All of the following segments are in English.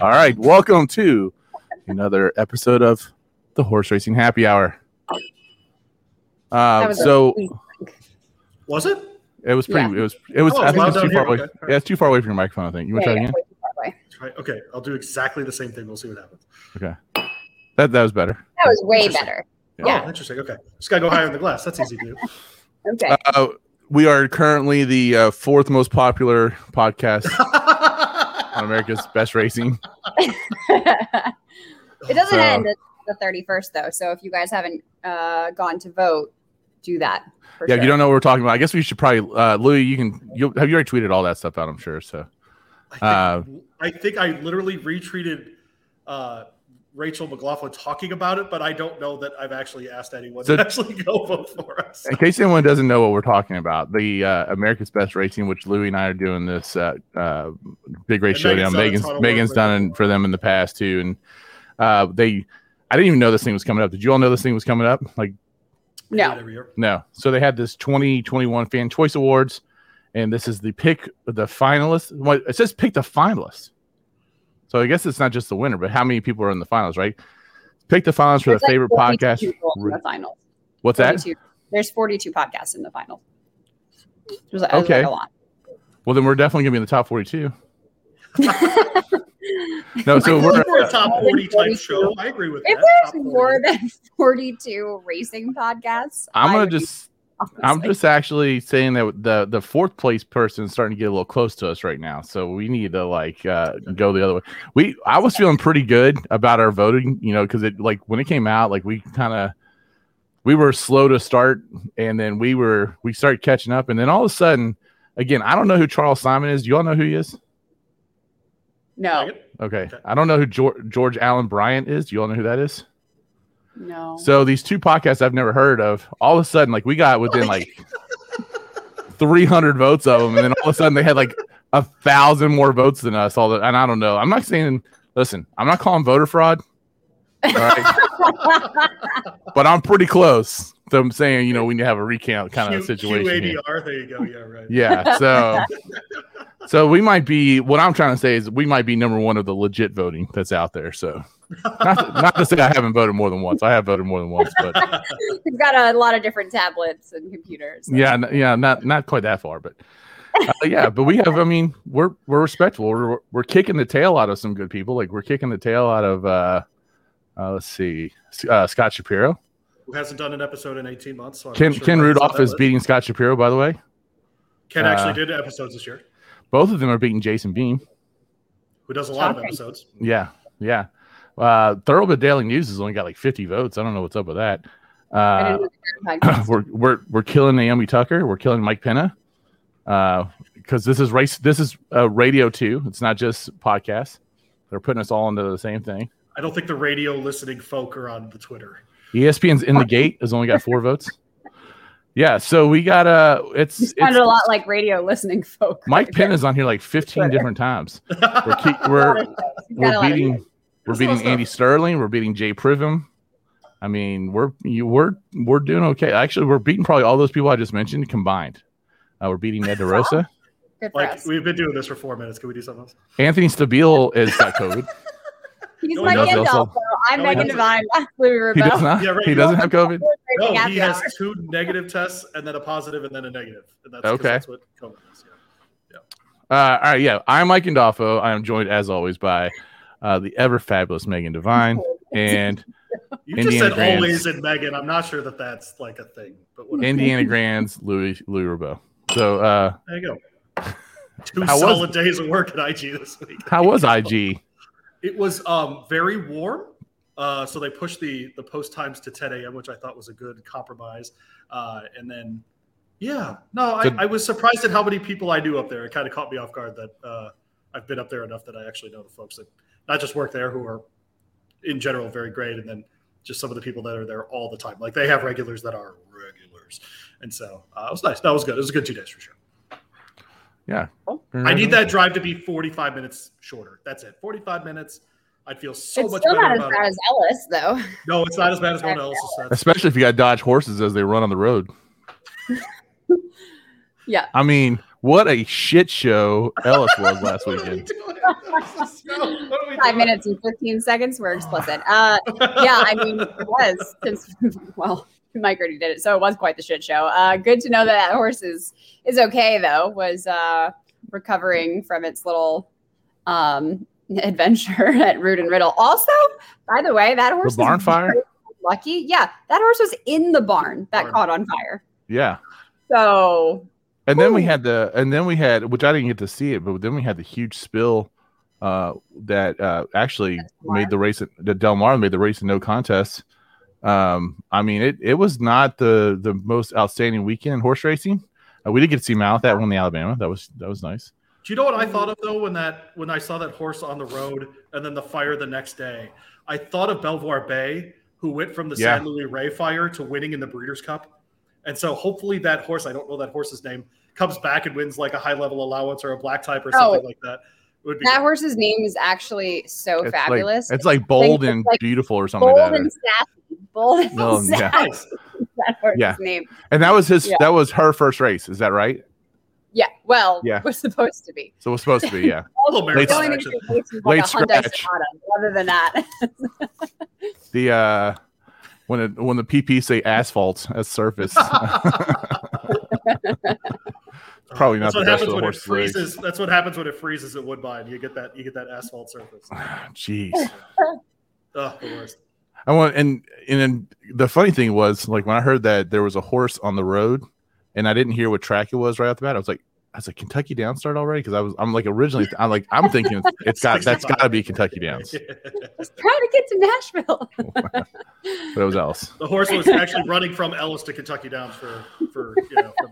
All right, welcome to another episode of the Horse Racing Happy Hour. Uh, was so Was it? it was pretty. Yeah. It was. It was. Oh, I think loud it's too far here, away. okay. Yeah, it's too far away from your microphone. I think you want to Yeah, try yeah, again. Way too far away. Right. Okay, I'll do exactly the same thing. We'll see what happens. Okay, that that was better. That was way Interesting. better. Oh, Yeah. interesting. Okay, just gotta go higher in the glass. That's easy to do. Okay. Uh, we are currently the uh, fourth most popular podcast on America's Best Racing. it doesn't So- end at the 31st, though. So if you guys haven't uh, gone to vote, do that. For yeah, sure. if you don't know what we're talking about, I guess we should probably. Uh, Louis, you can. You have you already tweeted all that stuff out? I'm sure. So I think, I think I literally retweeted uh, Rachel McLaughlin talking about it, but I don't know that I've actually asked anyone So- to actually go vote for us. in case anyone doesn't know what we're talking about, the uh, America's Best Racing, which Louie and I are doing this uh, uh, big race And showdown. Megan's done Megan's ton of work Megan's done it. it for them in the past too, and uh, they. I didn't even know this thing was coming up. Did you all know this thing was coming up? Like No. No. So they had this 2021 Fan Choice Awards, and this is the pick the finalists. What it says pick the finalists. So I guess it's not just the winner, but how many people are in the finals, right? Pick the finalists for There's the like favorite podcast. people in the finals. What's that? There's 42 podcasts in the final. It was, Okay. like a lot. Well, then we're definitely gonna be in the top 42. No, so we're think a top 40 type show. I agree with If that. Top there's more than 42 racing podcasts, I'm gonna would be just I'm just actually saying that the the fourth place person is starting to get a little close to us right now. So we need to like uh, go the other way. We I was feeling pretty good about our voting, you know, because it like when it came out, like we kind of we were slow to start, and then we were we started catching up, and then all of a sudden, again, I don't know who Charles Simon is. Do you all know who he is? no, Okay, Okay. I don't know who George, George Allen Bryant is. Do you all know who that is? No. So these two podcasts I've never heard of, all of a sudden, like we got within like 300 votes of them, and then all of a sudden they had like a thousand more votes than us. All the, and I don't know. I'm not saying, listen, I'm not calling voter fraud, all right, but I'm pretty close. So I'm saying, you know, when you have a recount kind of Q- situation. here. QADR. There you go. Yeah, right. Yeah. So, so we might be. What I'm trying to say is we might be number one of the legit voting that's out there. So, not to, not to say I haven't voted more than once. I have voted more than once, but We've got a lot of different tablets and computers. yeah, n- yeah, not not quite that far, but uh, yeah, but we have. I mean, we're we're respectful. We're we're kicking the tail out of some good people. Like we're kicking the tail out of. uh, uh Let's see, uh, Scott Shapiro. Who hasn't done an episode in 18 months? So Ken sure Ken why it's on Rudolph is list. beating Scott Shapiro. By the way, Ken uh, actually did episodes this year. both of them are beating Jason Beem. Who does a lot of episodes? Yeah, yeah. Uh, Thoroughbred Daily News has only got like 50 votes. I don't know what's up with that. Uh, didn't know they had podcasts. we're we're we're killing Naomi Tucker. We're killing Mike Penna. Uh, because this is race. This is uh, radio too. It's not just podcasts. They're putting us all into the same thing. I don't think the radio listening folk are on the Twitter. ESPN's in the gate has only got four votes. Yeah, so we got uh it's, You it's sounded a lot like radio listening folk. Mike Penn is on here like 15 different times. We're keep, we're You've got a we're beating we're There's beating a lot of Andy Serling. We're beating Jay Privman. I mean, we're you we're we're doing okay. Actually, we're beating probably all those people I just mentioned combined. Uh, we're beating Ned DeRosa. Good Like us. we've been doing this for four minutes. Can we do something else? Anthony Stabile is got COVID. He's No, my he doesn't. Gandalf. though. I'm No, he Megan doesn't. Devine. That's Louis He does not. Yeah, right. He doesn't have COVID. No, he has hour. two negative tests and then a positive and then a negative. And that's 'cause Okay. That's what COVID is. Yeah. Uh, all right, yeah. I'm Mike Indolfo. I am joined as always by uh, the ever fabulous Megan Devine and You Indiana just said Grants. always and Megan. I'm not sure that that's like a thing, but whatever. Indiana Grand's Louis Louis Roubeau. So, uh, There you go. Two How was solid days of work at IG this week. how was IG? It was um, very warm. Uh, so they pushed the the post times to 10 a.m., which I thought was a good compromise. Uh, and then, yeah, no, I, I was surprised at how many people I knew up there. It kind of caught me off guard that uh, I've been up there enough that I actually know the folks that not just work there, who are in general very great, and then just some of the people that are there all the time. Like they have regulars that are regulars, and so uh, it was nice. That was good. It was a good two days for sure. Yeah. I need that drive to be 45 minutes shorter. That's it. 45 minutes. I'd feel so it's much still better not as bad it. as Ellis, though. No, it's not as bad as going to Ellis's sets. Especially if you got Dodge horses as they run on the road. Yeah. I mean, what a shit show Ellis was last What are we weekend. doing? So- what are we Five minutes and 15 seconds were explicit. Uh, yeah, I mean, it was since well, Mike already did it, so it was quite the shit show. Uh, good to know that that horse is is okay though. Was uh, recovering from its little um, adventure at Rood and Riddle. Also, by the way, that horse The barn fire? Lucky, yeah, that horse was in the barn that Barn. caught on fire. Yeah. So And then we had the, and then we had, which I didn't get to see it, but then we had the huge spill uh, that uh, actually That's Del Mar. made the race. The Del Mar made the race in no contest. Um, I mean, it it was not the the most outstanding weekend in horse racing. Uh, we did get to see Malathaat won the Alabama. That was that was nice. Do you know what I thought of though when that when I saw that horse on the road and then the fire the next day? I thought of Belvoir Bay, who went from the Yeah. San Luis Rey fire to winning in the Breeders' Cup, and so hopefully that horse I don't know that horse's name comes back and wins like a high level allowance or a black type or something Oh. like that. It would be that good. horse's name is actually so It's fabulous. Like, it's like bold and like beautiful or something bold like that. and sassy. Bold and No, yeah. sassy. nice. That horse's Yeah. name. And that was his. Yeah. That was her first race. Is that right? Yeah. Well, Yeah. was supposed to be. So it was supposed to be. Yeah. A little Late- marathon Going action. into the race is Late like a Hyundai scratch. Sonata. Other than that, The uh, when it when the PP say asphalt as surface. Probably not That's what the best happens for the when it horse's legs. freezes. That's what happens when it freezes at Woodbine. You get that. You get that asphalt surface. Jeez. Oh, the worst. I want and and then the funny thing was like when I heard that there was a horse on the road and I didn't hear what track it was right off the bat, I was like, I was like Kentucky Downs start already because I was I'm like originally I'm like I'm thinking it's, it's got that's got to be Kentucky Downs, I was trying to get to Nashville. but it was else. The horse was actually running from Ellis to Kentucky Downs for for you know for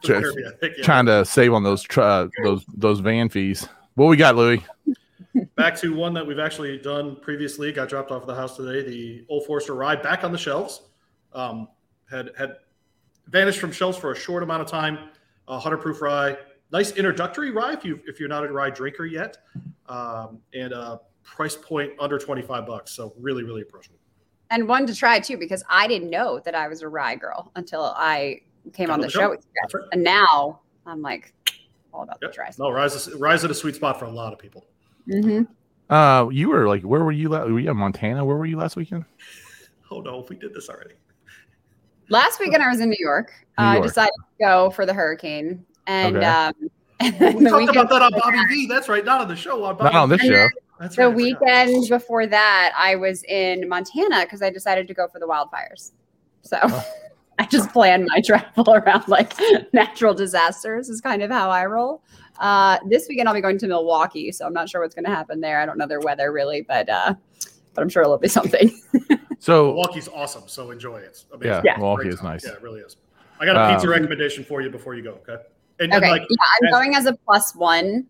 the, Just think, yeah. Trying to save on those tr- uh, those those van fees. What we got, Louis? Back to one that we've actually done previously. Got dropped off of the house today. The Old Forester Rye back on the shelves. Um, had had vanished from shelves for a short amount of time. A hundred proof rye. Nice introductory rye if you if you're not a rye drinker yet, um, and a price point under twenty five bucks. So really really approachable. and one to try too because I didn't know that I was a rye girl until I came Got on on the the show show. with you That's guys. right. And now I'm like all about Yep. the tries. No, rise is, rise at a sweet spot for a lot of people. hmm Uh, you were like, where were you? La- were you in Montana? Where were you last weekend? Oh no, we did this already. Last weekend I was in New York. New I York. decided to go for the hurricane, and Okay. um, and then We the talked about that on Bobby V. That's right, not on the show. On Bobby Not on this And show. then That's the right, I forgot. weekend before that, I was in Montana because I decided to go for the wildfires. So Oh. I just plan my travel around like natural disasters, is kind of how I roll. Uh, this weekend, I'll be going to Milwaukee, so I'm not sure what's going to happen there. I don't know their weather really, but uh, but I'm sure it'll be something. So Milwaukee's awesome, so enjoy it. It's amazing. yeah, Yeah. Milwaukee Great is time. nice. Yeah, it really is. I got a pizza Um, recommendation for you before you go. Okay. And, and Okay, like, yeah, I'm as- going as a plus one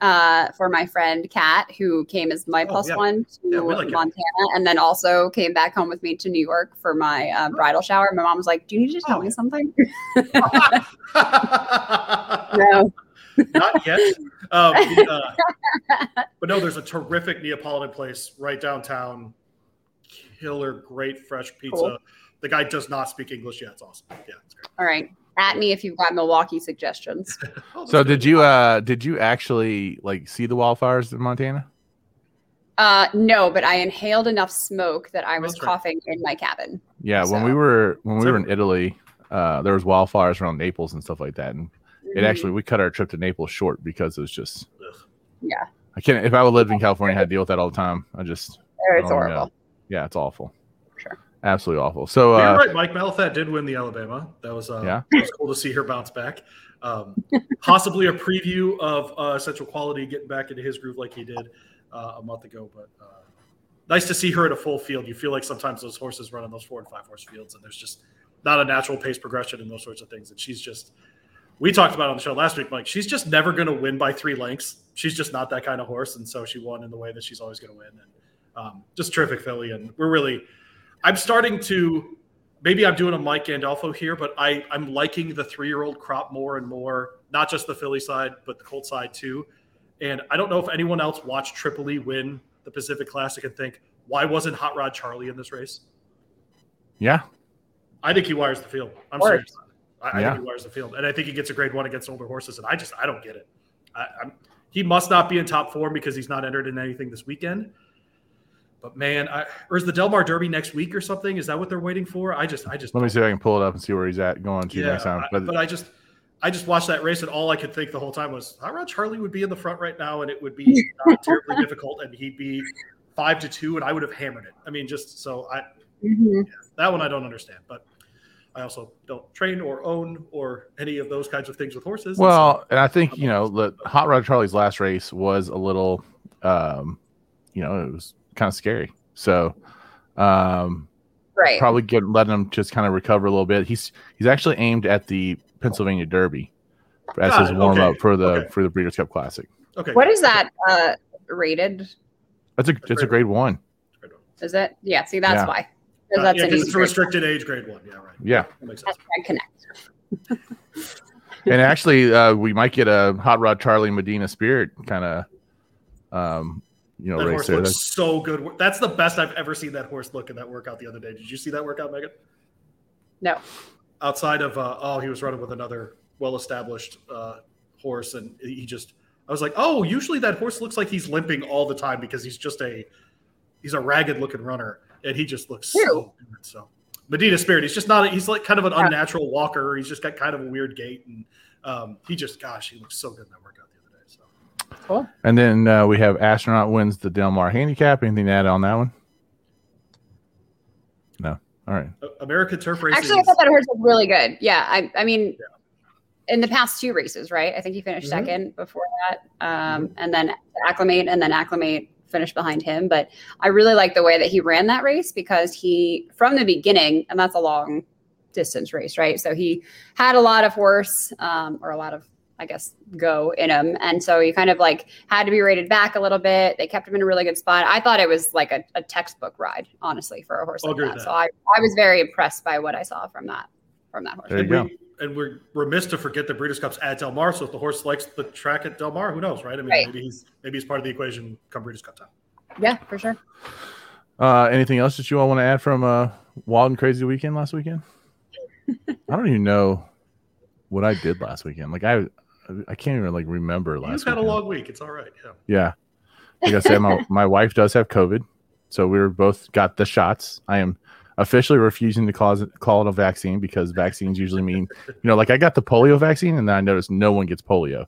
uh, for my friend Kat, who came as my Oh, plus yeah. one to Yeah, like. Montana, and then also came back home with me to New York for my uh, bridal shower. My mom was like, "Do you need to tell Oh. me something?" no. not yet. Um, the, uh, but no, there's a terrific Neapolitan place right downtown. Killer, great, fresh pizza. Cool. The guy does not speak English yet. It's awesome. Yeah, it's great. All right, at me if you've got Milwaukee suggestions. Oh, So did you uh did you actually like see the wildfires in Montana? Uh, no, but I inhaled enough smoke that I was That's right. coughing in my cabin. Yeah, when we were when we were in Italy, uh, there was wildfires around Naples and stuff like that, and it Mhm. actually we cut our trip to Naples short because it was just Yeah. I can't if I would live in California, I had to deal with that all the time. I just it's no. horrible. yeah, it's awful, Sure. Absolutely awful. So You're uh, right. Mike Malathaat did win the Alabama. That was uh, Yeah. it was cool to see her bounce back. Um, possibly a preview of uh, Essential Quality getting back into his groove like he did uh, a month ago. But uh, nice to see her at a full field. You feel like sometimes those horses run on those four and five horse fields, and there's just not a natural pace progression and those sorts of things. And she's just. We talked about on the show last week, Mike. She's just never going to win by three lengths. She's just not that kind of horse, and so she won in the way that she's always going to win. And um, just terrific filly, and we're really. I'm starting to maybe I'm doing a Mike Gandolfo here, but I, I'm liking the three year old crop more and more, not just the filly side, but the Colt side too. And I don't know if anyone else watched Tripoli win the Pacific Classic and think, why wasn't Hot Rod Charlie in this race? Yeah. I think he wires the field. I'm Of course. serious. I, I think he wires the field, and I think he gets a grade one against older horses. And I just I don't get it. I, I'm, he must not be in top form because he's not entered in anything this weekend. But man, I, or is the Del Mar Derby next week or something? Is that what they're waiting for? I just I just Let me see if I can pull it up and see where he's at going to yeah, next time. I- But, but I just I just watched that race and all I could think the whole time was Hot Rod Charlie would be in the front right now and it would be not terribly difficult and he'd be five to two and I would have hammered it. I mean, just so I Mhm. that one I don't understand, but I also don't train or own or any of those kinds of things with horses. and so- well, and I think you know the Hot Rod Charlie's last race was a little, um, you know, it was kind of scary. So, um, Right. probably get letting him just kind of recover a little bit. He's he's actually aimed at the Pennsylvania Derby as Got his it. warm up Okay. for the Okay. for the Breeders' Cup Classic. okay, What is that uh, rated? That's a it's a grade one. Is it? Yeah. See, that's Yeah. why. Uh, Because that's yeah, an 'cause easy it's a grade. restricted age grade one. Yeah, right. Yeah, That makes sense. Hashtag connect. and actually, uh, we might get a Hot Rod Charlie Medina Spirit kind of, um, you know, That race horse there. looks That's- so good. That's the best I've ever seen that horse look in that workout the other day. Did you see that workout, Megan? No. Outside of uh, oh, he was running with another well-established uh, horse, and he just I was like, oh, usually that horse looks like he's limping all the time because he's just a he's a ragged-looking runner, and he just looks Ew. so good. So Medina Spirit, he's just not. He's like kind of an Yeah. unnatural walker. He's just got kind of a weird gait, and um, he just gosh, he looks so good in that workout the other day. So. Cool. And then uh, we have astronaut wins the Del Mar handicap. Anything to add on that one? No. All right. American Turf Racing. Actually, I thought that horse was really good. Yeah. I, I mean, in the past two races, right? I think he finished Mhm. second before that. Um, and then acclimate and then acclimate finished behind him. But I really like the way that he ran that race because he, from the beginning, and that's a long distance race, right? So he had a lot of horse um, or a lot of, I guess, go in him. And so he kind of like had to be rated back a little bit. They kept him in a really good spot. I thought it was like a, a textbook ride, honestly, for a horse I'll like agree that. So. I, I was very impressed by what I saw from that from that horse. There you and, go. we, and we're remiss to forget the Breeders' Cup's at Del Mar. So if the horse likes the track at Del Mar, who knows, right? I mean, Right. maybe he's maybe he's part of the equation come Breeders' Cup time. Yeah, for sure. Uh, anything else that you all want to add from uh, Wild and Crazy Weekend last weekend? I don't even know what I did last weekend. Like I, I can't even like remember last. He's had a long week. It's all right. Yeah. Yeah. Like I said, my, my wife does have COVID. So we were both got the shots. I am officially refusing to call it, call it a vaccine because vaccines usually mean, you know, like I got the polio vaccine and then I noticed no one gets polio.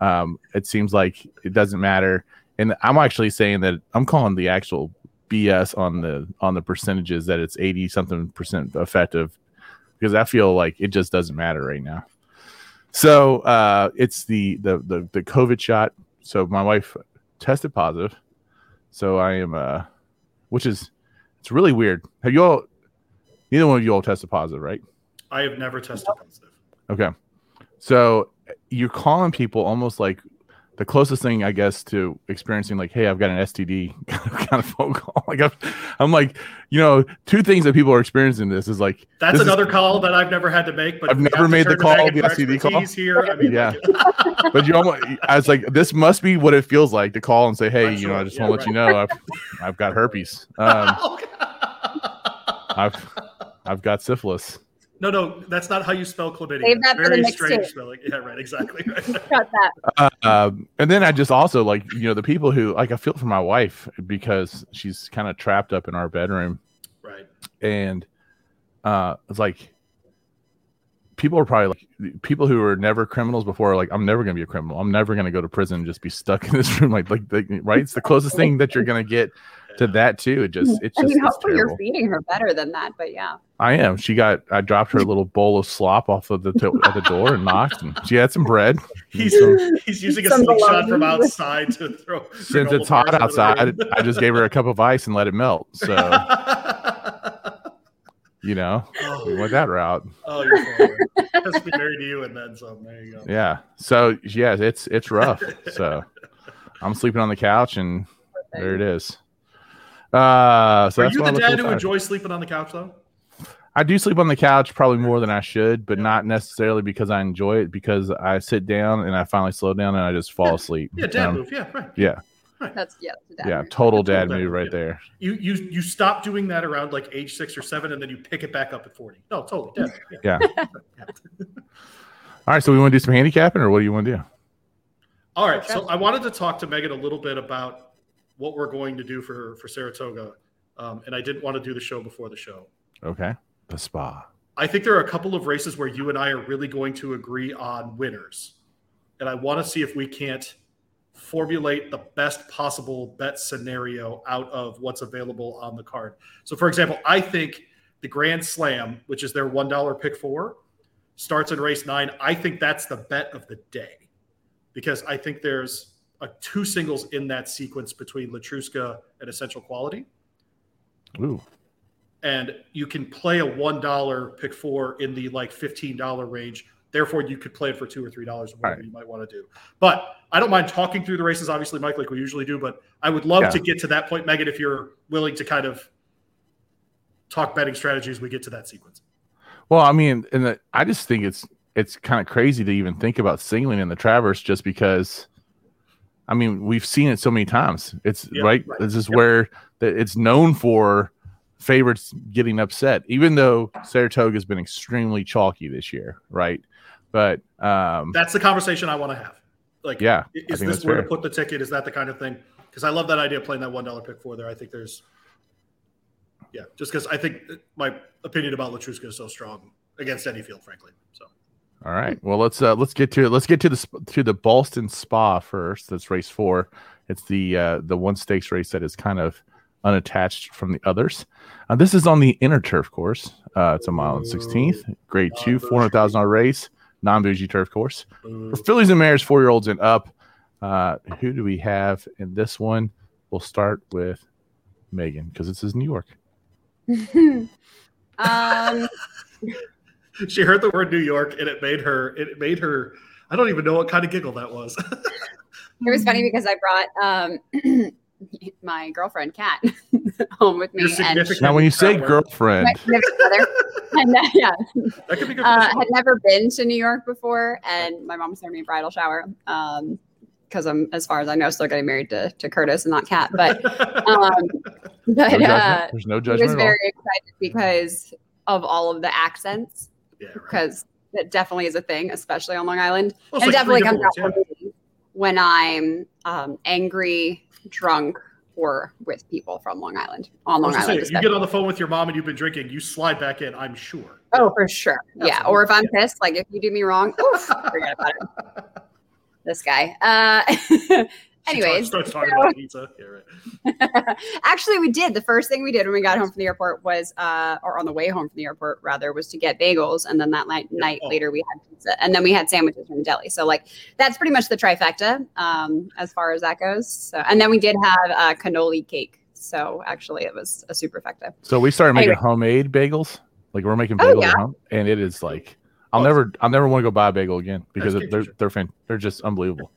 Um, it seems like it doesn't matter. And I'm actually saying that I'm calling the actual BS on the on the percentages that it's 80 something percent effective because I feel like it just doesn't matter right now. So uh, it's the, the the the COVID shot. So my wife tested positive. So I am uh which is it's really weird. Have you all neither one of you all tested positive, right? I have never tested positive. Okay. So you're calling people almost like the closest thing, I guess, to experiencing like, hey, I've got an STD kind of phone call. Like I'm, I'm like, you know, two things that people are experiencing this is like That's this is- another call that I've never had to make. But I've never made the call, the STD call. Here, I mean, Yeah. like- but you almost I was like, this must be what it feels like to call and say, hey, you know, I just Yeah, want to let you know I've I've got herpes. Um, I've I've got syphilis. No, no, that's not how you spell chlamydia. Save that for the Very strange two. spelling. Yeah, right. Exactly. Right. Got that. um, and then I just also like you know the people who like I feel for my wife because she's kind of trapped up in our bedroom right. and uh it's like people are probably like people who were never criminals before are like I'm never gonna be a criminal I'm never gonna go to prison and just be stuck in this room like like, like right it's the closest thing that you're gonna get to that too it just it's just I just mean, it's hopefully you're feeding her better than that, but yeah. I am she got I dropped her a little bowl of slop off of the to- at the door and knocked and she had some bread He's And so- he's using a Some slingshot from outside to throw. since it's hot bars into the outside room. I just gave her a cup of ice and let it melt so you know oh. we oh, went that route oh, you're fine. Has to be married to you and then some. There you go. Yeah. So yeah, it's it's rough. so I'm sleeping on the couch and there it is. Uh so Are that's you the dad who enjoys sleeping on the couch though? I do sleep on the couch probably more than I should, but not necessarily because I enjoy it, because I sit down and I finally slow down and I just fall asleep. Yeah, dad Um, move. Yeah, right. yeah. That's yeah. That's dad Yeah, total dad Total dad move right move, there. You you you stop doing that around like age six or seven, and then you pick it back up at forty. No, totally. Yeah. Yeah. All right, so we want to do some handicapping, or what do you want to do? All right. So I wanted to talk to Megan a little bit about what we're going to do for for Saratoga, um, and I didn't want to do the show before the show. Okay, the spa. I think there are a couple of races where you and I are really going to agree on winners, and I want to see if we can't formulate the best possible bet scenario out of what's available on the card. So, for example, I think the Grand Slam, which is their one dollar pick four, starts in race nine. I think that's the bet of the day because I think there's a two singles in that sequence between Letruska and Essential Quality Ooh, and you can play a one dollar pick four in the like fifteen dollar range. Therefore, you could play it for two or three dollars, whatever Right. you might want to do. But I don't mind talking through the races, obviously, Mike, like we usually do. But I would love Yeah. to get to that point, Megan, if you're willing to kind of talk betting strategies. we get to that sequence. Well, I mean, and I just think it's it's kind of crazy to even think about singling in the Traverse, just because. I mean, we've seen it so many times. It's right. right. This is Yep. where the, it's known for favorites getting upset, even though Saratoga has been extremely chalky this year, right? But um, That's the conversation I want to have. Like, yeah, is this where to put the ticket? Is that the kind of thing? Because I love that idea of playing that one dollar pick four there. I think there's, yeah, just because I think my opinion about Letruska is so strong against any field, frankly. So. All right. Well, let's uh let's get to it. Let's get to the to the Ballston Spa first. That's race four. It's the uh the one stakes race that is kind of unattached from the others. Uh, this is on the inner turf course. Uh, it's a mile and sixteenth, grade two, four hundred thousand dollar race, non bougie turf course for fillies and mares, four year olds and up. Uh, who do we have in this one? We'll start with Megan because this is New York. um, she heard the word New York and it made her it made her I don't even know what kind of giggle that was. it was funny because I brought um, my girlfriend Kat home with me, and Now, when you say girlfriend, my significant and uh, yeah, that could be good. uh, had never been to New York before, and my mom was throwing me a bridal shower. Um, because I'm, as far as I know, still getting married to, to Curtis and not Kat. But um, but judgment. uh, There's no he judgment was at all. very excited because of all of the accents, yeah, right. because it definitely is a thing, especially on Long Island. Well, and like definitely comes out me when I'm um, angry, drunk, or with people from Long Island on Long yeah. Island. say, you get on the phone with your mom and you've been drinking, you slide back in. I'm sure. Oh, for sure. Yeah. Or if I'm pissed, like if you do me wrong, oof, forget about it. This guy. Uh, anyways, starts, starts talking about pizza. Yeah, right. actually, we did. The first thing we did when we got home from the airport was, uh, or on the way home from the airport, rather, was to get bagels. And then that night, night Oh. later, we had pizza. And then we had sandwiches from the deli. So, like, that's pretty much the trifecta um, as far as that goes. So, and then we did have uh, cannoli cake. So, actually, it was a superfecta. So we started making Anyway. homemade bagels. Like we're making Oh, bagels yeah. at home, and it is like I'll Oh, never, I'll never want to go buy a bagel again because That's good they're they're fan, they're just unbelievable.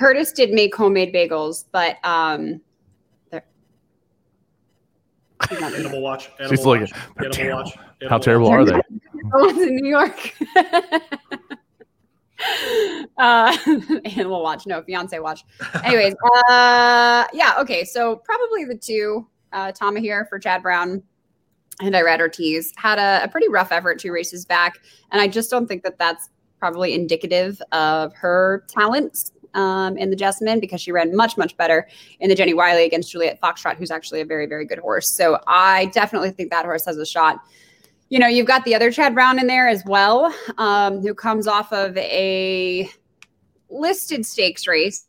Curtis did make homemade bagels, but um, they're- he's not doing Animal watch. Animal She's watch. "They're Animal terrible. watch. How terrible watch. are they? the ones in New York. uh, animal watch, no fiance watch. Anyways, uh, yeah, okay. So probably the two, uh, Tamahere for Chad Brown and Irad Ortiz had a, a pretty rough effort two races back, and I just don't think that that's probably indicative of her talents um, in the Jessamine because she ran much much better in the Jenny Wiley against Juliet Foxtrot, who's actually a very very good horse. So I definitely think that horse has a shot you know, you've got the other Chad Brown in there as well, um, who comes off of a listed stakes race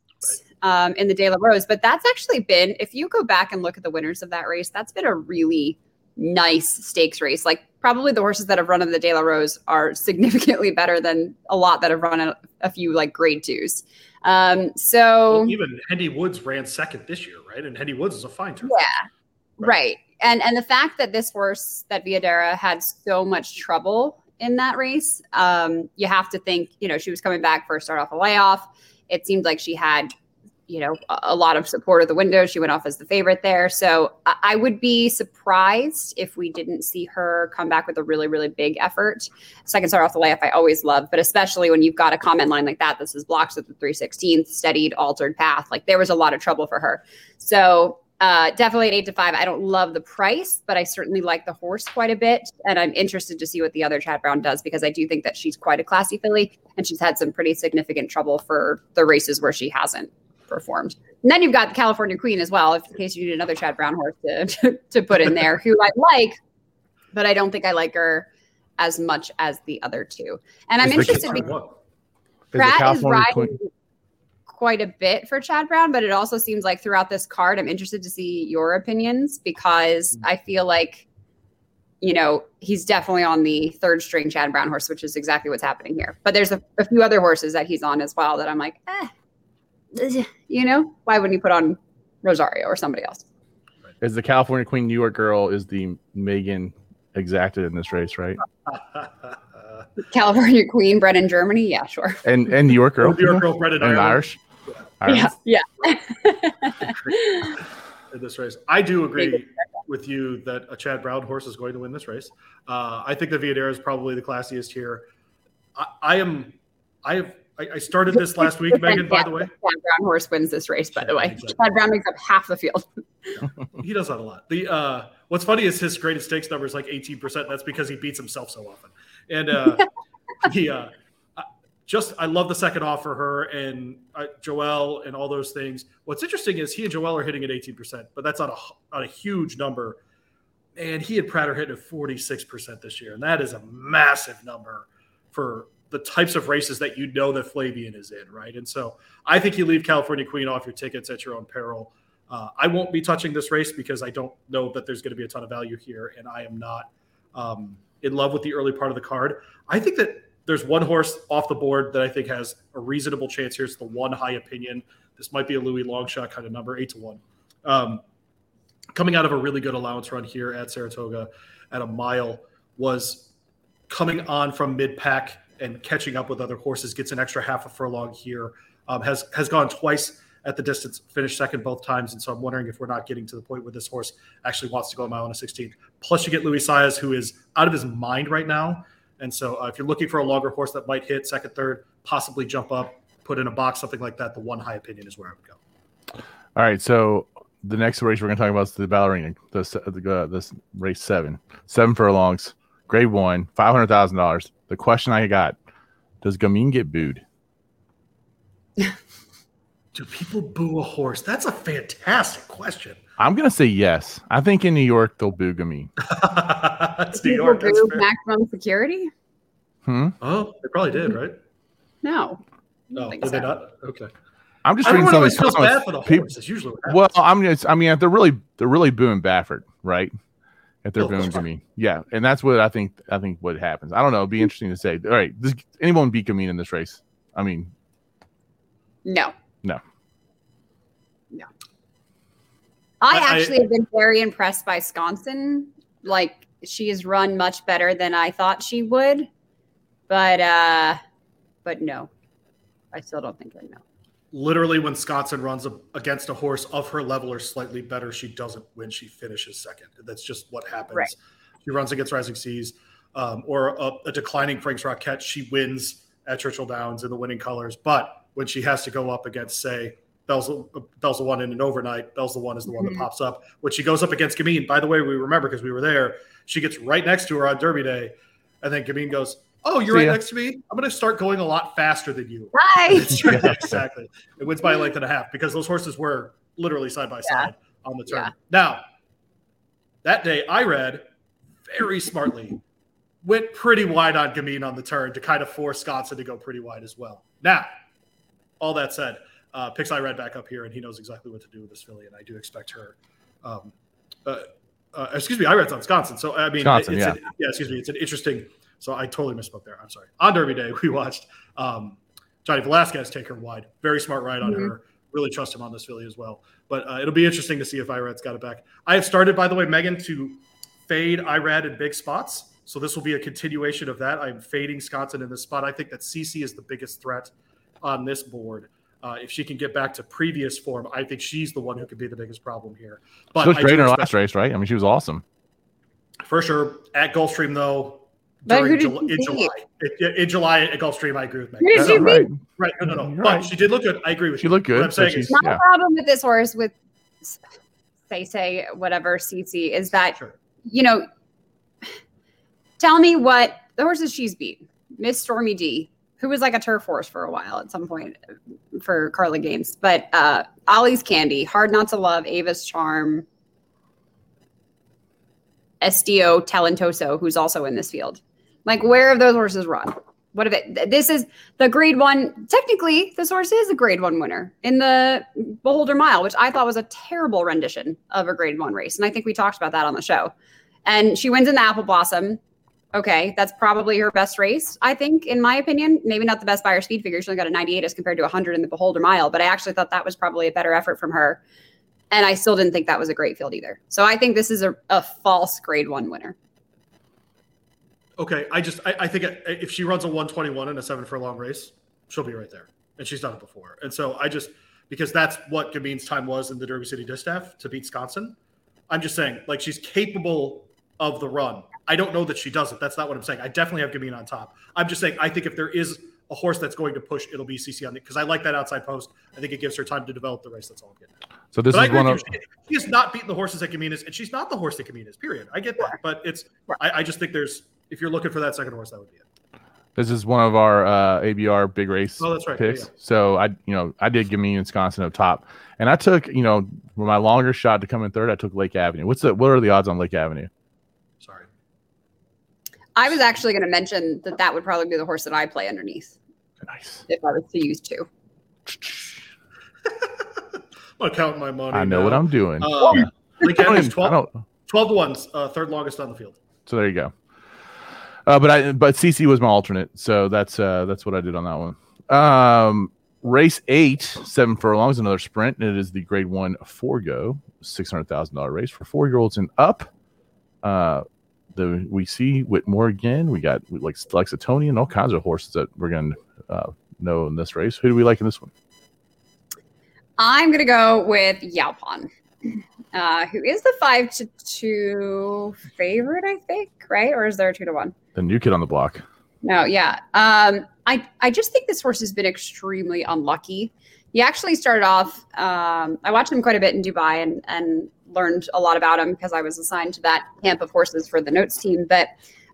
um, in the De La Rose. But that's actually been, if you go back and look at the winners of that race, that's been a really nice stakes race. Like probably the horses that have run in the De La Rose are significantly better than a lot that have run a, a few like grade twos. Um, so Well, even Hendy Woods ran second this year, right? And Hendy Woods is a fine turf. Yeah. Right. And and the fact that this horse that Viadera had so much trouble in that race, um, you have to think, you know, she was coming back for a start off a layoff. It seemed like she had, you know, a, lot of support of the window. She went off as the favorite there. So I, I would be surprised if we didn't see her come back with a really, really big effort. Second start off the layup, I always love, but especially when you've got a comment line like that, this is blocks at the 316th, steadied, altered path. Like there was a lot of trouble for her. So uh, definitely an eight to five. I don't love the price, but I certainly like the horse quite a bit. And I'm interested to see what the other Chad Brown does because I do think that she's quite a classy filly and she's had some pretty significant trouble for the races where she hasn't performed. And then you've got the California Queen as well, if, in case you need another Chad Brown horse to, to, to put in there, who I like, but I don't think I like her as much as the other two. And I'm Is interested because what? Is the Prat is riding Queen- quite a bit for Chad Brown, but it also seems like throughout this card, I'm interested to see your opinions because Mm. I feel like, you know, he's definitely on the third string Chad Brown horse, which is exactly what's happening here. But there's a, a few other horses that he's on as well that I'm like, eh, you know, why wouldn't you put on Rosario or somebody else? is the California Queen New York girl is the Megan exacted in this race, right? California Queen, bred in Germany. Yeah, sure. And and New York girl, New York girl bred in and Ireland. Irish. Irish? Yeah, yeah. in this race. I do agree with you that a Chad Brown horse is going to win this race. Uh, I think the Viadera is probably the classiest here. I, I am. I have. I, I started this last week, Megan. By the way, Chad Brown horse wins this race. By the way, exactly. Chad Brown makes up half the field. he does that a lot. The uh, what's funny is his greatest stakes number is like eighteen percent. That's because he beats himself so often. And uh, he uh, uh, just I love the second off for her and uh, Joel and all those things. What's interesting is he and Joel are hitting at eighteen percent, but that's not a not a huge number. And he and Prat are hitting at forty six percent this year, and that is a massive number for the types of races that you know that Flavien is in, right? And so I think you leave California Queen off your tickets at your own peril. Uh, I won't be touching this race because I don't know that there's going to be a ton of value here, and I am not um, in love with the early part of the card. I think that there's one horse off the board that I think has a reasonable chance here. It's the one high opinion. This might be a Louis long shot kind of number, eight to one. Um, coming out of a really good allowance run here at Saratoga at a mile was coming on from mid pack and catching up with other horses. Gets an extra half a furlong here. Um, has has gone twice at the distance, finished second both times. And so I'm wondering if we're not getting to the point where this horse actually wants to go a mile and a 16th. Plus, you get Luis Saez, who is out of his mind right now. And so uh, if you're looking for a longer horse that might hit second, third, possibly jump up, put in a box, something like that, the one high opinion is where I would go. All right, so the next race we're going to talk about is the ballerina, the uh, this race seven, seven furlongs, grade one, five hundred thousand dollars. The question I got: Does Gamine get booed? Do people boo a horse? That's a fantastic question. I'm going to say yes. I think in New York they'll boo Gamine. That's New People York. That's boo fair. maximum security? Hmm? Oh, they probably did, right? No. No, think did they not? Okay. I'm just reading Everyone some of these comments. bad for the Peop- horse. It's usually what. Well, I'm just, I mean, they're really they're really booing Baffert, right? If they're booing that's. Gamine, yeah, and that's what I think. I think what happens. I don't know. It'd be interesting to say. All right, does anyone beat Gamine in this race? I mean, No. No. No. I, I- I- actually have been very impressed by Sconsin. Like she has run much better than I thought she would. But uh but no. I still don't think I know. Literally when Sconsin runs a, against a horse of her level or slightly better, she doesn't win. She finishes second. That's just what happens. Right. She runs against Rising Seas um, or a, a declining Frank's Rocket. She wins at Churchill Downs in the winning colors. But when she has to go up against, say, Bell's, Bell's the one in an overnight, Bell's the one is the one that Mhm. pops up. When she goes up against Gamine, by the way, we remember because we were there, she gets right next to her on Derby Day. And then Gamine goes, Oh, you're See right ya. next to me? I'm going to start going a lot faster than you. Hi. That's right. exactly. It wins by a length and a half because those horses were literally side by side on the turn. Yeah. Now, that day Irad very smartly, went pretty wide on Gamine on the turn to kind of force Sconsin to go pretty wide as well. Now, all that said, uh, picks Irad back up here, and he knows exactly what to do with this filly, and I do expect her. Um, uh, uh, excuse me, Irad on Sconsin. So I mean, Sconsin, it's yeah. an- yeah, excuse me, it's an interesting. So I totally misspoke there. I'm sorry. On Derby Day, we watched um, Johnny Velazquez take her wide. Very smart ride on Mhm. her. Really trust him on this filly as well. But uh, it'll be interesting to see if Irad's got it back. I have started, by the way, Megan, to fade Irad in big spots. So this will be a continuation of that. I'm fading Sconsin in this spot. I think that Ce Ce is the biggest threat on this board. Uh, if she can get back to previous form, I think she's the one who could be the biggest problem here. But she was great in her last race, right? I mean, she was awesome. For sure. At Gulfstream, though, during July, in July, in, in, July at Gulfstream, I agree with Meg. Who did she right. right. No, no, no. But right. she did look good. I agree with she you. She looked good. What I'm saying is, my yeah. problem with this horse, with say say whatever Ce Ce, is that sure. you know, tell me what the horses she's beat. Miss Stormy D, who was like a turf horse for a while at some point for Carla Gaines. But uh Ollie's Candy, Hard Not to Love, Ava's Charm, Estilo Talentoso, who's also in this field. Like, where have those horses run? What if it? This is the grade one. Technically, this horse is a grade one winner in the Beholder Mile, which I thought was a terrible rendition of a grade one race. And I think we talked about that on the show. And she wins in the Apple Blossom. Okay, that's probably her best race, I think, in my opinion. Maybe not the best Beyer speed figure. She only got a 98 as compared to 100 in the Beholder Mile, but I actually thought that was probably a better effort from her. And I still didn't think that was a great field either. So I think this is a, a false grade one winner. Okay, I just I, I think if she runs a 121 in a seven furlong race, she'll be right there, and she's done it before. And so I just because that's what Gamine's time was in the Derby City Distaff to beat Sconsin. I'm just saying, like she's capable of the run. I don't know that she doesn't. That's not what I'm saying. I definitely have Gamine on top. I'm just saying I think if there is a horse that's going to push, it'll be Ce Ce on the because I like that outside post. I think it gives her time to develop the race. That's all I'm getting at. So this but is one of she, she has not beaten the horses that Gamine is, and she's not the horse that Gamine is. Period. I get that, but it's I, I, just think there's if you're looking for that second horse, that would be it. This is one of our uh, ABR big race oh, that's right. picks. Yeah, yeah. So I, you know, I did Gamine Sconsin up top, and I took, you know, for my longer shot to come in third, I took Lake Avenue. What's the what are the odds on Lake Avenue? Sorry. I was actually going to mention that that would probably be the horse that I play underneath. Nice. If I was to use two. I'm gonna count my money. I know now. what I'm doing. Um, Lake Avenue's 12, 12 to ones, uh, third longest on the field. So there you go. Uh, but I but Ce Ce was my alternate, so that's uh, that's what I did on that one. Um, race eight, seven furlongs, another sprint, and it is the Grade One Forego, six hundred thousand dollar race for four year olds and up. Uh, the we see Whitmore again. We got like Lexitonian, all kinds of horses that we're to uh, know in this race. Who do we like in this one? I'm to go with Yaupon, uh, who is the five to two favorite, I think, right? Or is there a two to one? The new kid on the block. No, yeah. Um, I I just think this horse has been extremely unlucky. He actually started off. Um, I watched him quite a bit in Dubai and and learned a lot about him because I was assigned to that camp of horses for the notes team. But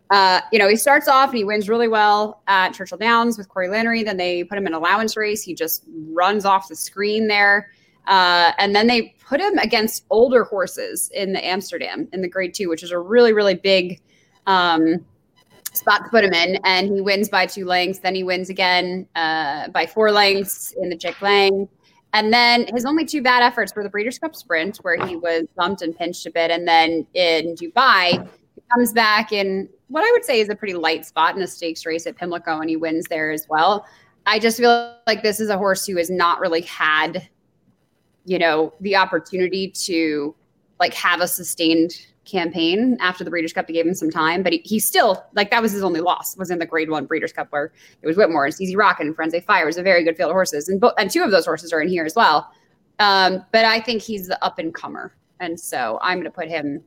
uh, you know, he starts off and he wins really well at Churchill Downs with Corey Lanerie. Then they put him in allowance race. He just runs off the screen there. Uh, and then they put him against older horses in the Amsterdam in the grade two, which is a really, really big um, spot to put him in. And he wins by two lengths. Then he wins again uh, by four lengths in the Chick Lang. And then his only two bad efforts were the Breeders' Cup Sprint, where he was bumped and pinched a bit. And then in Dubai, he comes back in what I would say is a pretty light spot in a stakes race at Pimlico, and he wins there as well. I just feel like this is a horse who has not really had you know, the opportunity to like have a sustained campaign after the Breeders' Cup to give him some time. But he, he still like that was his only loss was in the Grade One Breeders' Cup where it was Whitmore and Easy Rock and Firenze Fire was a very good field of horses, and bo- and two of those horses are in here as well. Um, but I think he's the up and comer, and so I'm going to put him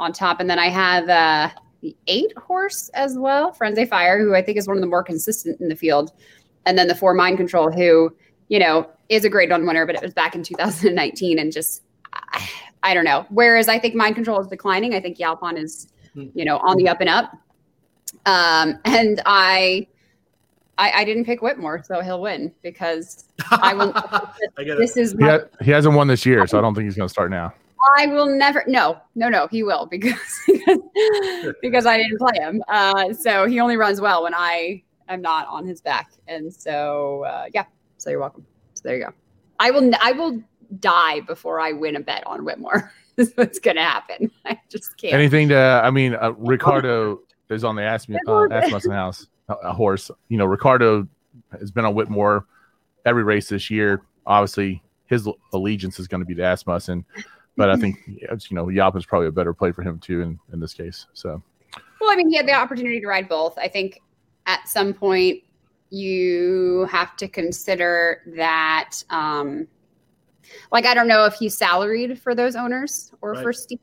on top. And then I have uh, the eight horse as well, Firenze Fire, who I think is one of the more consistent in the field, and then the four Mind Control, who you know is a grade one winner, but it was back in 2019 and just, I, I don't know. Whereas I think mind control is declining. I think Yaupon is, hmm. you know, on the up and up. Um, and I, I, I, didn't pick Whitmore, so he'll win because I will. I this is he, ha- he, hasn't won this year, so I don't think he's going to start now. I will never. No, no, no. He will because because I didn't play him. Uh, so he only runs well when I am not on his back, and so uh, yeah. So you're welcome. So there you go. I will I will die before I win a bet on Whitmore. this is what's going to happen. I just can't. Anything to? I mean, uh, Ricardo is on the Asmussen, uh, Asmussen House, a, a, horse. You know, Ricardo has been on Whitmore every race this year. Obviously, his allegiance is going to be to Asmussen, but I think you know Yop is probably a better play for him too in in this case. So. Well, I mean, he had the opportunity to ride both. I think at some point you have to consider that, um, like, I don't know if he's salaried for those owners or Right. for Steve.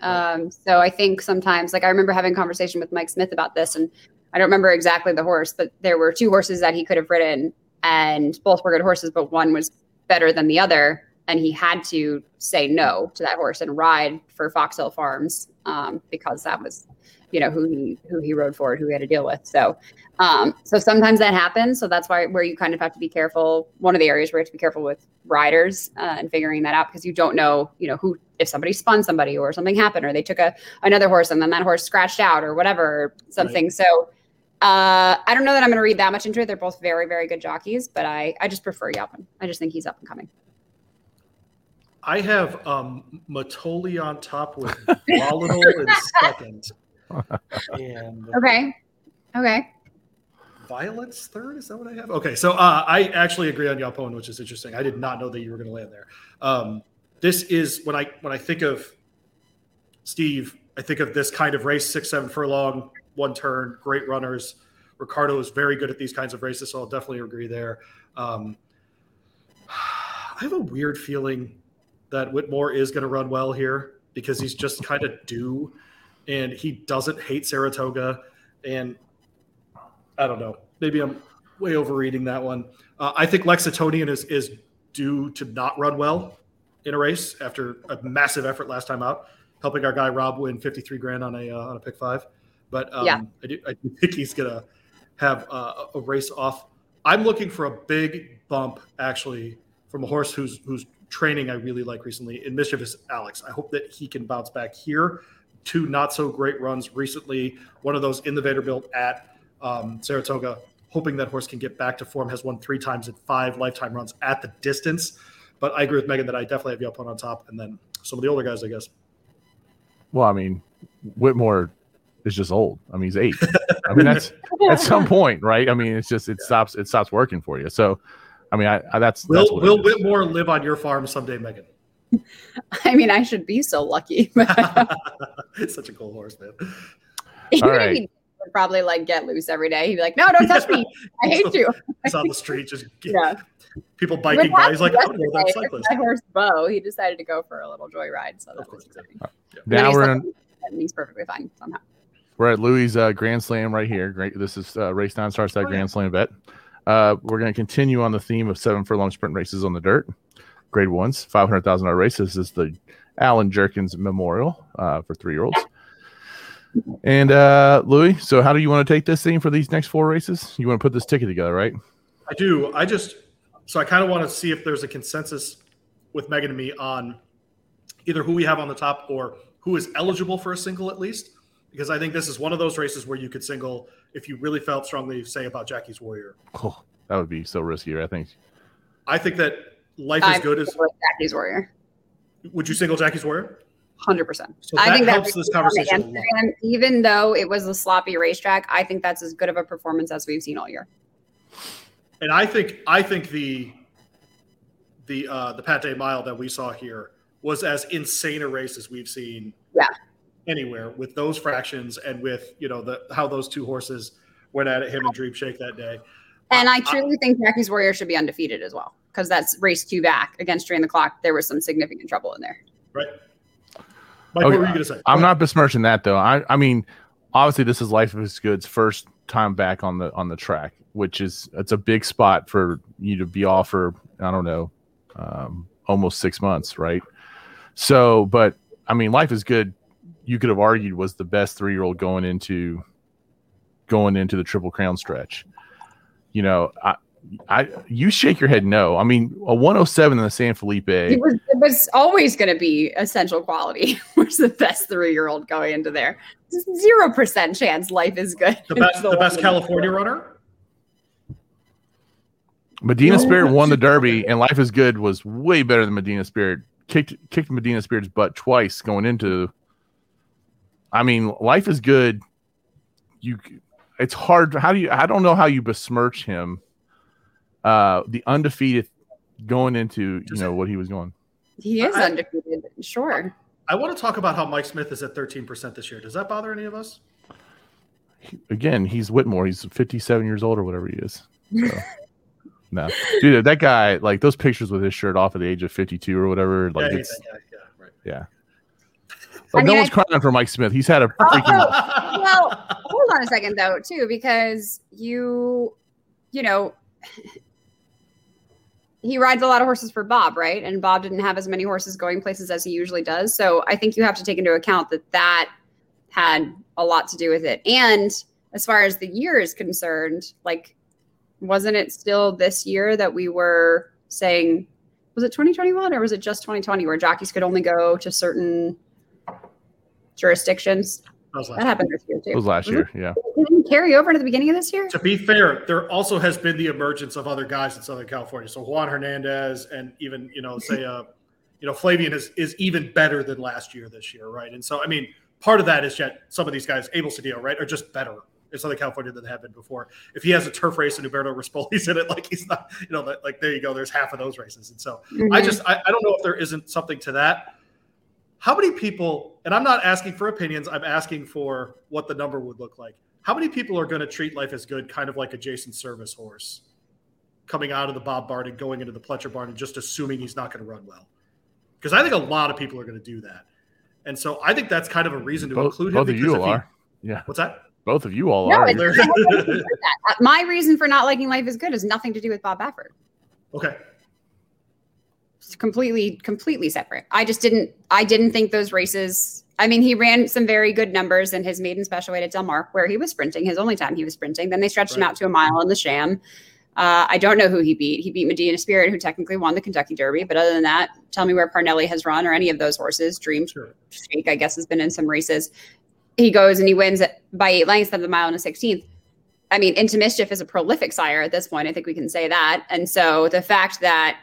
Um, so I think sometimes, like, I remember having a conversation with Mike Smith about this, and I don't remember exactly the horse, but there were two horses that he could have ridden, and both were good horses, but one was better than the other. And he had to say no to that horse and ride for Fox Hill Farms um, because that was, you know, who he who he rode for, who he had to deal with. So, um, so sometimes that happens. So that's why where you kind of have to be careful. One of the areas where you have to be careful with riders uh, and figuring that out because you don't know, you know, who if somebody spun somebody or something happened or they took a another horse and then that horse scratched out or whatever or something. So uh, I don't know that I'm going to read that much into it. They're both very, very good jockeys, but I, I just prefer Yaupon. I just think he's up and coming. I have um, Matoli on top with Volatile in second, and Okay. Okay. Violence third. Is that what I have? Okay, so uh, I actually agree on Yaupon, which is interesting. I did not know that you were going to land there. Um, this is when I when I think of Steve, I think of this kind of race: six, seven furlong, one turn, great runners. Ricardo is very good at these kinds of races, so I'll definitely agree there. Um, I have a weird feeling that Whitmore is going to run well here because he's just kind of due, and he doesn't hate Saratoga, and I don't know. Maybe I'm way overreading that one. Uh, I think Lexitonian is is due to not run well in a race after a massive effort last time out, helping our guy Rob win 53 grand on a uh, on a pick five. But um, Yeah. I, do, I do think he's gonna have uh, a race off. I'm looking for a big bump actually from a horse who's who's training I really like recently in Mischievous Alex. I hope that he can bounce back here. Two not so great runs recently. One of those in the Vanderbilt at um, Saratoga, hoping that horse can get back to form, has won three times in five lifetime runs at the distance. But I agree with Megan that I definitely have Yaupon on top, and then some of the older guys, I guess. Well, I mean, Whitmore is just old. I mean, he's eight. I mean, that's at some point, right? I mean, it's just it stops it stops working for you. So, I mean, I, I that's Will that's Will is. Whitmore live on your farm someday, Megan? I mean, I should be so lucky. it's such a cool horse, man. Even if right. he would probably like get loose every day. He'd be like, "No, don't touch me! I hate you." He's on the street, just get, Yeah. people biking by. He's like, happened oh, no, that's yesterday, cyclist. My horse Bo, he decided to go for a little joyride, so that Of was course he exciting. And then Now we're like- in, and he's perfectly fine somehow. we're at Louis uh, Grand Slam right here. Great. This is uh, race nine starts that Oh, yeah. Grand Slam bet. Uh, we're going to continue on the theme of seven furlong sprint races on the dirt. Grade ones, five hundred thousand dollar races. Is the Allen Jerkens Memorial uh, for three year olds. And uh, Louis, so how do you want to take this thing for these next four races? You want to put this ticket together, right? I do. I just so I kind of want to see if there's a consensus with Megan and me on either who we have on the top or who is eligible for a single at least. Because I think this is one of those races where you could single if you really felt strongly, say about Jackie's Warrior. Oh, that would be so risky. I think. I think that life is I'm good. Is with Jackie's Warrior, would you single Jackie's Warrior? hundred percent. So I that think that helps this conversation. And even though it was a sloppy racetrack, I think that's as good of a performance as we've seen all year. And I think I think the the uh, the Pat Day Mile that we saw here was as insane a race as we've seen Yeah. Anywhere with those fractions and with you know the how those two horses went at it him and Dream Shake that day. And I I- truly think Jackie's Warrior should be undefeated as well because that's race two back against Drain the Clock. There was some significant trouble in there. Right. Mike, Okay, what were you going to say? I'm not besmirching that though. I, I mean, obviously this is Life is Good's first time back on the on the track, which is it's a big spot for you to be off for I don't know, um, almost six months, right? So, but I mean, Life is Good. You could have argued was the best three year old going into going into the Triple Crown stretch. You know, I. I you shake your head no. I mean, a 107 in the San Felipe. It was, it was always going to be essential quality. was the best three year old going into there. Zero percent chance life is good. The best, the best one. California runner. Medina No, Spirit won the it. Derby, and Life is Good was way better than Medina Spirit. Kicked kicked Medina Spirit's butt twice going into. I mean, Life is Good. You, it's hard. How do you? I don't know how you besmirch him. Uh, the undefeated going into you know what he was going. He is I- undefeated. Sure. I want to talk about how Mike Smith is at 13% this year. Does that bother any of us? Again, he's Whitmore. He's 57 years old or whatever he is. So, no, dude, that guy, like those pictures with his shirt off at the age of 52 or whatever, like he's it's, that guy. Yeah, right. yeah. I Like, no mean, one's crying for Mike Smith. He's had a oh, freaking oh. well, hold on a second though, too, because you, you know, he rides a lot of horses for Bob, right? And Bob didn't have as many horses going places as he usually does. So I think you have to take into account that that had a lot to do with it. And as far as the year is concerned, like, wasn't it still this year that we were saying, was it 2021 or was it just 2020 where jockeys could only go to certain jurisdictions? That That happened this year too. it was last Was year. Yeah. Didn't it carry over into the beginning of this year? To be fair, there also has been the emergence of other guys in Southern California. So Juan Hernandez and even, you know, say, uh, you know, Flavien is, is even better than last year this year, right? And so, I mean, part of that is yet some of these guys, Abel Cedillo, right, are just better in Southern California than they have been before. If he has a turf race and Umberto Rispoli's in it, like he's not, you know, that- like there you go, there's half of those races. And so I Mhm. just, I, I don't know if there isn't something to that. How many people, and I'm not asking for opinions, I'm asking for what the number would look like. How many people are going to treat life as good, kind of like a Jason Servis horse, coming out of the Bob barn and going into the Pletcher barn and just assuming he's not going to run well? Because I think a lot of people are going to do that. And so I think that's kind of a reason to Both, include him. both of you if he- are. Yeah. What's that? Both of you all No, are. Uh, My reason for not liking Life is Good has nothing to do with Bob Baffert. okay. Completely, completely separate. I just didn't, I didn't think those races. I mean, he ran some very good numbers in his maiden special weight at Del Mar, where he was sprinting, his only time he was sprinting. Then they stretched him out to a mile in the Sham. Uh, I don't know who he beat. He beat Medina Spirit, who technically won the Kentucky Derby. But other than that, tell me where Parnelli has run or any of those horses. Dream Sure. Shake, I guess, has been in some races. He goes and he wins by eight lengths at the mile and a 16th. I mean, Into Mischief is a prolific sire at this point. I think we can say that. And so the fact that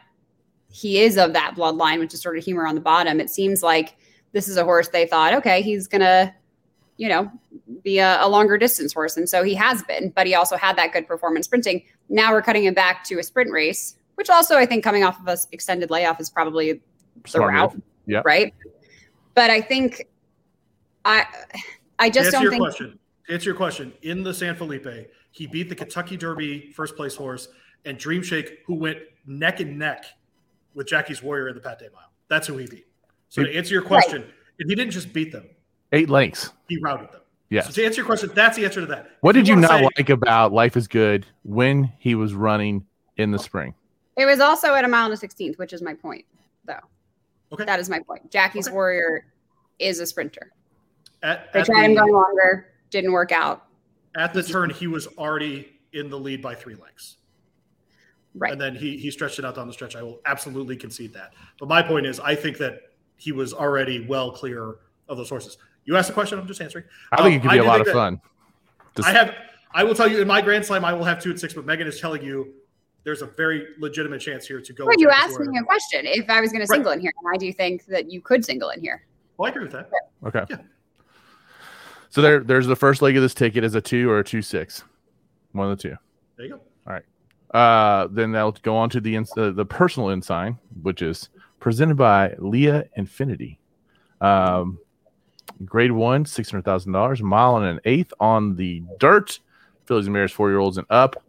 he is of that bloodline, which is sort of humor on the bottom, it seems like this is a horse they thought, okay, he's going to, you know, be a, a longer distance horse. And so he has been, but he also had that good performance sprinting. Now we're cutting him back to a sprint race, which also I think coming off of a s- extended layoff is probably the Smart route. move. Yeah. Right. But I think I I just answer don't your think question. To answer your question, in the San Felipe, he beat the Kentucky Derby first place horse and Dream Shake, who went neck and neck with Jackie's Warrior in the Pat Day Mile. That's who he beat. So to answer your question, and he didn't just beat them; Eight lengths. he routed them. Yeah. So to answer your question, that's the answer to that. What If did you wanna not say- like about Life is Good when he was running in the spring? it was also at a mile and a sixteenth, which is my point, though. Okay. That is my point. Jackie's Okay. Warrior is a sprinter. At, They at tried him going longer, didn't work out. at the turn, he was already in the lead by three lengths. Right. and then he he stretched it out down the stretch. I will absolutely concede that. But my point is, I think that he was already well clear of those horses. You asked a question, I'm just answering. I think Um, it could be a lot of fun. Just- I have. I will tell you in my Grand Slam, I will have two and six. But Megan is telling you there's a very legitimate chance here to go. Well, you asked me a question if I was going to Right. single in here, and I do think that you could single in here. Well, I agree with that. Okay. Yeah. So there, there's the first leg of this ticket is a two or a two six, one of the two. There you go. Uh, then they'll go on to the ins- uh, the personal ensign, which is presented by Leah Infiniti. Um, grade one, six hundred thousand dollars, mile and an eighth on the dirt. Fillies and mares, four year olds and up.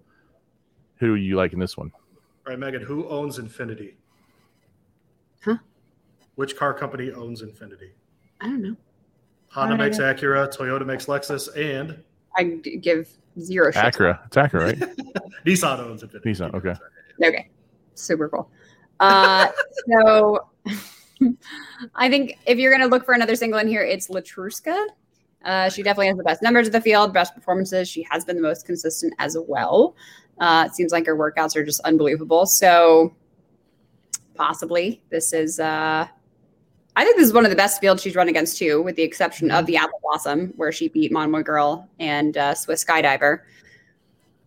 Who do you like in this one? All right, Megan. Who owns Infiniti? Huh? Which car company owns Infiniti? I don't know. Honda makes Acura, Toyota makes Lexus, and I give zero shit. Acura. It's Acura, right? Nissan owns Infiniti. Nissan, okay. Okay. Super cool. Uh, so I think if you're going to look for another single in here, it's Letruska. Uh, she definitely has the best numbers of the field, best performances. She has been the most consistent as well. Uh, it seems like her workouts are just unbelievable. So possibly this is, uh, I think this is one of the best fields she's run against too, with the exception of the Apple Blossom, where she beat Monomoy Girl and uh, Swiss Skydiver.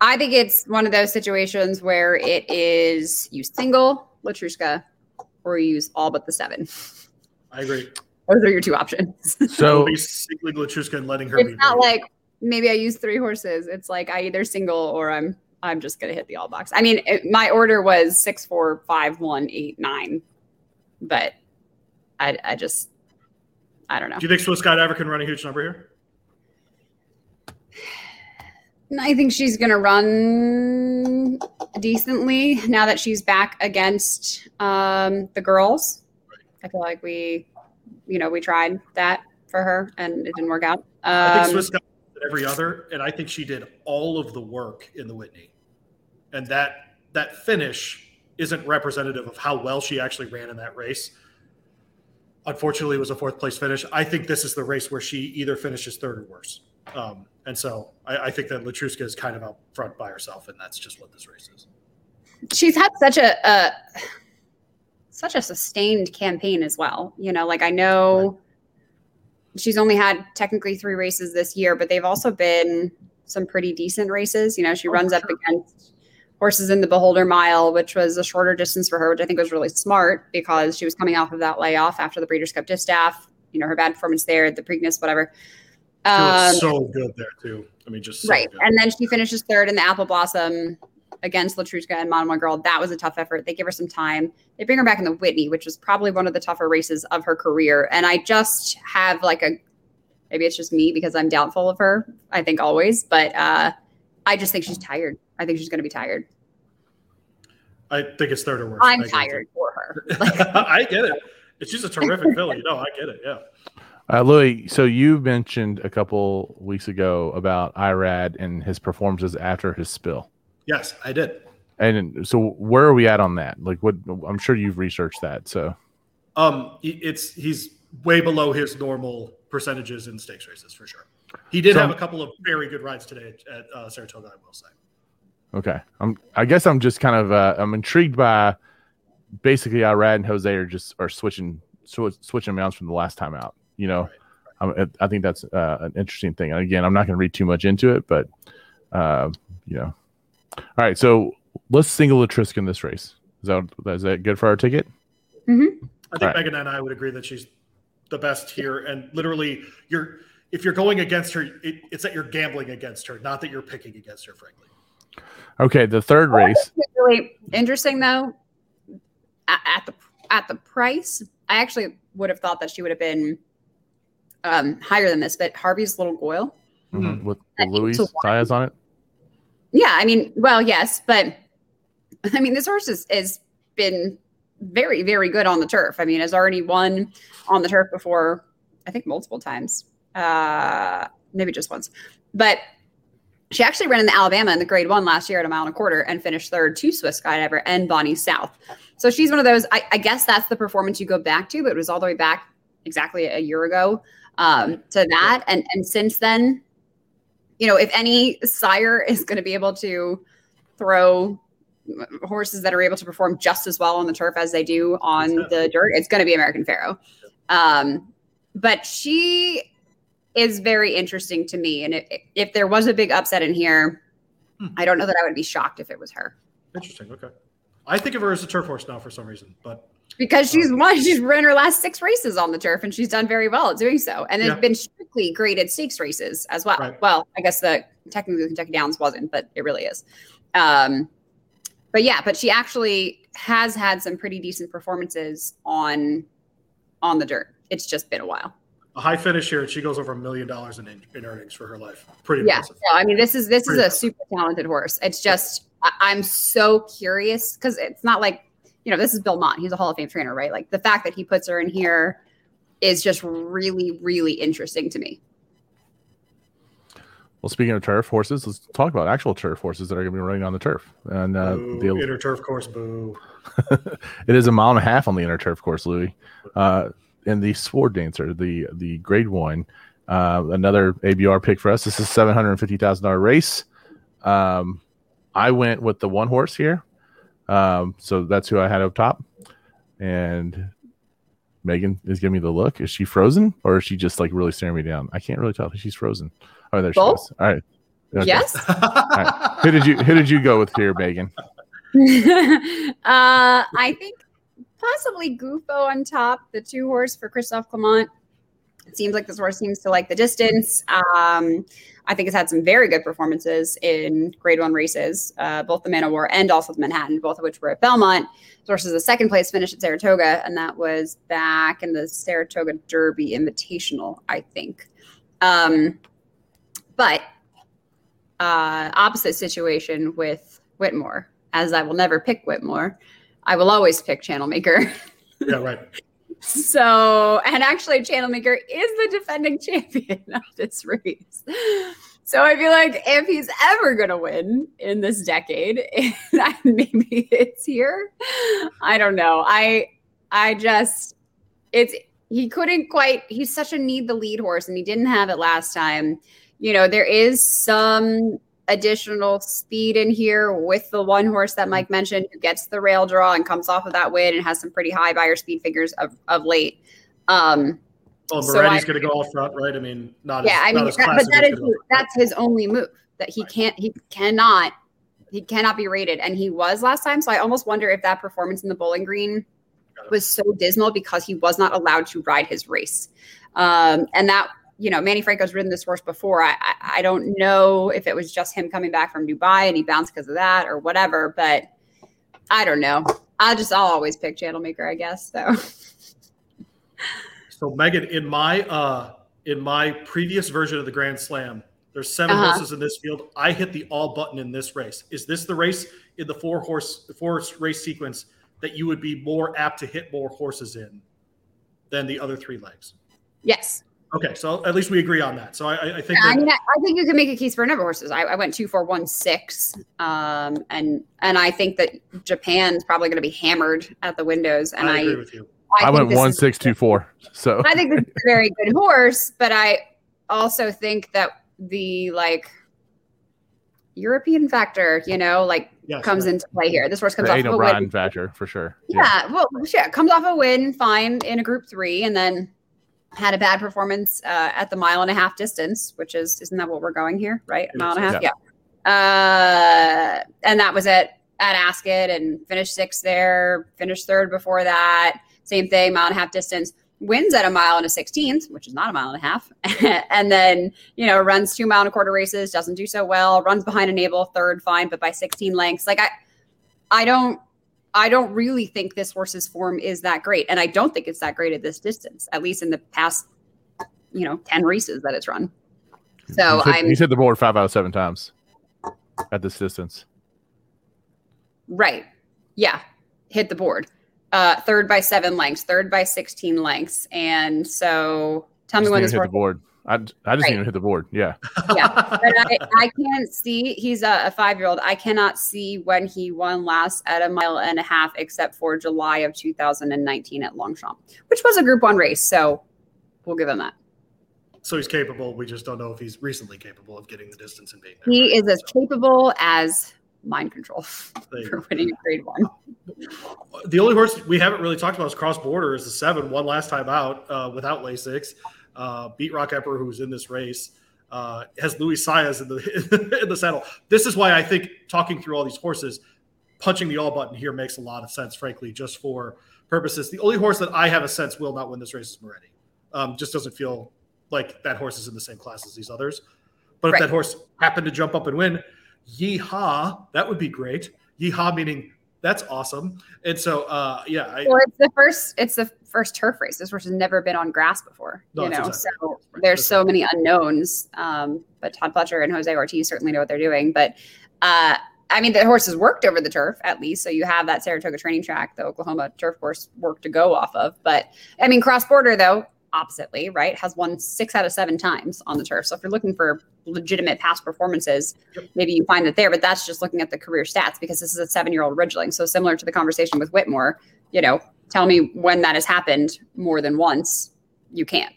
I think it's one of those situations where it is you single Letruska or you use all but the seven. I agree. Those are your two options. So So be singling Letruska and letting her it's be. not big. like maybe I use three horses. It's like I either single or I'm I'm just gonna hit the all box. I mean, it, my order was six, four, five, one, eight, nine, but I I just I don't know. Do you think Swiss Skydiver can run a huge number here? I think she's going to run decently now that she's back against um, the girls. I feel like we, you know, we tried that for her and it didn't work out. Um, I think Swiss got every other, and I think she did all of the work in the Whitney, and that that finish isn't representative of how well she actually ran in that race. Unfortunately, it was a fourth place finish. I think this is the race where she either finishes third or worse. Um, and so I, I, think that Letruska is kind of out front by herself, and that's just what this race is. She's had such a, a such a sustained campaign as well. You know, like I know right. she's only had technically three races this year, but they've also been some pretty decent races. You know, she oh, runs up sure. against horses in the Beholder Mile, which was a shorter distance for her, which I think was really smart because she was coming off of that layoff after the Breeders' Cup Distaff. You know, her bad performance there, the Preakness, whatever. Um, so good there too. I mean, just so right. Good. And then she finishes third in the Apple Blossom against Letruska and Monomoy Girl. That was a tough effort. They give her some time. They bring her back in the Whitney, which was probably one of the tougher races of her career. And I just have like a maybe it's just me because I'm doubtful of her. I think always, but uh, I just think she's tired. I think she's going to be tired. I think it's third or worse. I'm tired for her. I get it. She's a terrific filly. No, I get it. Yeah. Uh, Louis, so you mentioned a couple weeks ago about Irad and his performances after his spill. Yes, I did. And so, where are we at on that? Like, what? I'm sure you've researched that. So, um, it's he's way below his normal percentages in stakes races for sure. He did so, have a couple of very good rides today at uh, Saratoga, I will say. Okay, I'm. I guess I'm just kind of. Uh, I'm intrigued by basically Irad and Jose are just are switching sw- switching mounts from the last time out. You know, right. I think that's uh, an interesting thing. And again, I'm not going to read too much into it, but uh, you know. All right, so let's single Letruska in this race. Is that is that good for our ticket? Mm-hmm. I think right. Megan and I would agree that she's the best here, and literally, you're if you're going against her, it, it's that you're gambling against her, not that you're picking against her. Frankly. Okay, the third race. Really interesting though. At the at the price, I actually would have thought that she would have been um, higher than this, but Harvey's Lil Goil mm-hmm. with Louis tires on it. Yeah, I mean, well, yes, but I mean, this horse has, has been very, very good on the turf. I mean, has already won on the turf before. I think multiple times, uh, maybe just once, but she actually ran in the Alabama in the grade one last year at a mile and a quarter and finished third to Swiss Skydiver and Bonny South. So she's one of those, I, I, guess that's the performance you go back to, but it was all the way back exactly a year ago um, to that. And, and since then, you know, if any sire is going to be able to throw horses that are able to perform just as well on the turf as they do on the dirt, it's going to be American Pharoah. Um, but she is very interesting to me. And if, if there was a big upset in here, hmm. I don't know that I would be shocked if it was her. Interesting. Okay. I think of her as a turf horse now for some reason, but because she's um, won, she's run her last six races on the turf and she's done very well at doing so. And it's yeah. been strictly graded stakes races as well. Right. Well, I guess the technically Kentucky Downs wasn't, but it really is. Um, but yeah, but she actually has had some pretty decent performances on on the dirt. It's just been a while a high finish here, and she goes over a million dollars in, in earnings for her life. Pretty yeah. impressive. Yeah, I mean, this is this Pretty is a impressive. super talented horse. It's just I, am so curious because it's not like you know this is Bill Mott. He's a Hall of Fame trainer, right? Like the fact that he puts her in here is just really really interesting to me. Well, speaking of turf horses, let's talk about actual turf horses that are going to be running on the turf. And uh, boo, the inner turf course, boo. it is a mile and a half on the inner turf course, Louis. Uh, and the Sword Dancer, the the grade one, uh, another ABR pick for us. This is seven hundred fifty thousand dollar race. Um, I went with the one horse here, um, so that's who I had up top. And Megan is giving me the look. Is she frozen or is she just like really staring me down? I can't really tell. She's frozen. Oh, there Both? she is. All right. Okay. Yes. All right. Who did you Who did you go with here, Megan? uh, I think possibly Gufo on top, the two horse for Christophe Clement. It seems like this horse seems to like the distance. Um, I think it's had some very good performances in grade one races, uh, both the Man o' War and also the Manhattan, both of which were at Belmont. This horse is a second place finish at Saratoga, and that was back in the Saratoga Derby Invitational, I think. Um, but uh, opposite situation with Whitmore, as I will never pick Whitmore. I will always pick Channel Maker. Yeah, right. So, and actually, Channel Maker is the defending champion of this race. So I feel like if he's ever going to win in this decade, maybe it's here. I don't know. I, I just, it's, he couldn't quite, he's such a need the lead horse and he didn't have it last time. You know, there is some additional speed in here with the one horse that Mike mentioned who gets the rail draw and comes off of that win and has some pretty high Beyer speed figures of, of late. Um, well, so going to go all front, right? I mean, not yeah. As, I mean, that, but that is that's his only move that he right. can't, he cannot, he cannot be rated, and he was last time. So I almost wonder if that performance in the Bowling Green was so dismal because he was not allowed to ride his race, um, and that you know, Manny Franco's ridden this horse before. I, I, I don't know if it was just him coming back from Dubai and he bounced because of that or whatever, but I don't know. I just I'll always pick Channel Maker, I guess. So. So Megan, in my uh in my previous version of the Grand Slam, there's 7 uh-huh. horses in this field. I hit the all button in this race. Is this the race in the four horse the four race sequence that you would be more apt to hit more horses in than the other three legs? Yes. Okay, so at least we agree on that. So I, I think. Yeah, that, I mean, I, I, think you can make a case for a number of horses. I, I went two, four, one, six, um, and and I think that Japan's probably going to be hammered at the windows. And I agree with you. I, I went one, six, two, four. So I think this is a very good horse, but I also think that the like European factor, you know, like yes, comes right. into play here. This horse comes the off of a win. factor for sure. Yeah, yeah, well, yeah, comes off a win, fine in a Group Three, and then had a bad performance uh, at the mile and a half distance, which is isn't that what we're going here, right? A mile and a half, yeah. yeah. Uh, and that was at at Ascot and finished sixth there. Finished third before that. Same thing, mile and a half distance. Wins at a mile and a sixteenth, which is not a mile and a half, and then you know runs two mile and a quarter races. Doesn't do so well. Runs behind Enable third, fine, but by sixteen lengths. Like I, I don't I don't really think this horse's form is that great. And I don't think it's that great at this distance, at least in the past, you know, 10 races that it's run. So he's hit, I'm he's hit the board five out of seven times at this distance. Right. Yeah. Hit the board. Uh, third by seven lengths, third by 16 lengths. And so tell me when this hit the board. I, I just right. didn't even hit the board. Yeah. Yeah. But I, I can't see, he's a, a five year old. I cannot see when he won last at a mile and a half, except for July of 2019 at Longchamp, which was a group one race. So we'll give him that. So he's capable. We just don't know if he's recently capable of getting the distance and being there. He is as capable as mind control for winning a grade one. The only horse we haven't really talked about is cross border is the seven, one last time out uh, without Lasix uh, beat Rockemperor, who's in this race, uh, has Luis Saez in the in the saddle. This is why I think talking through all these horses, punching the all button here makes a lot of sense, frankly, just for purposes. The only horse that I have a sense will not win this race is Moretti. Um, just doesn't feel like that horse is in the same class as these others. But if right. that horse happened to jump up and win, yeehaw, that would be great. Yeehaw meaning that's awesome. And so, uh, yeah. I, well, it's the first. It's the first turf race. This horse has never been on grass before. No, you know, exactly so right. there's that's so right. many unknowns. Um, but Todd Pletcher and Jose Ortiz certainly know what they're doing. But uh, I mean, the horse has worked over the turf at least, so you have that Saratoga training track, the Oklahoma turf course work to go off of. But I mean, cross border though, oppositely, right, has won six out of seven times on the turf. So if you're looking for legitimate past performances, maybe you find it there, but that's just looking at the career stats because this is a seven year old Ridgeling. So similar to the conversation with Whitmore, you know, tell me when that has happened more than once. You can't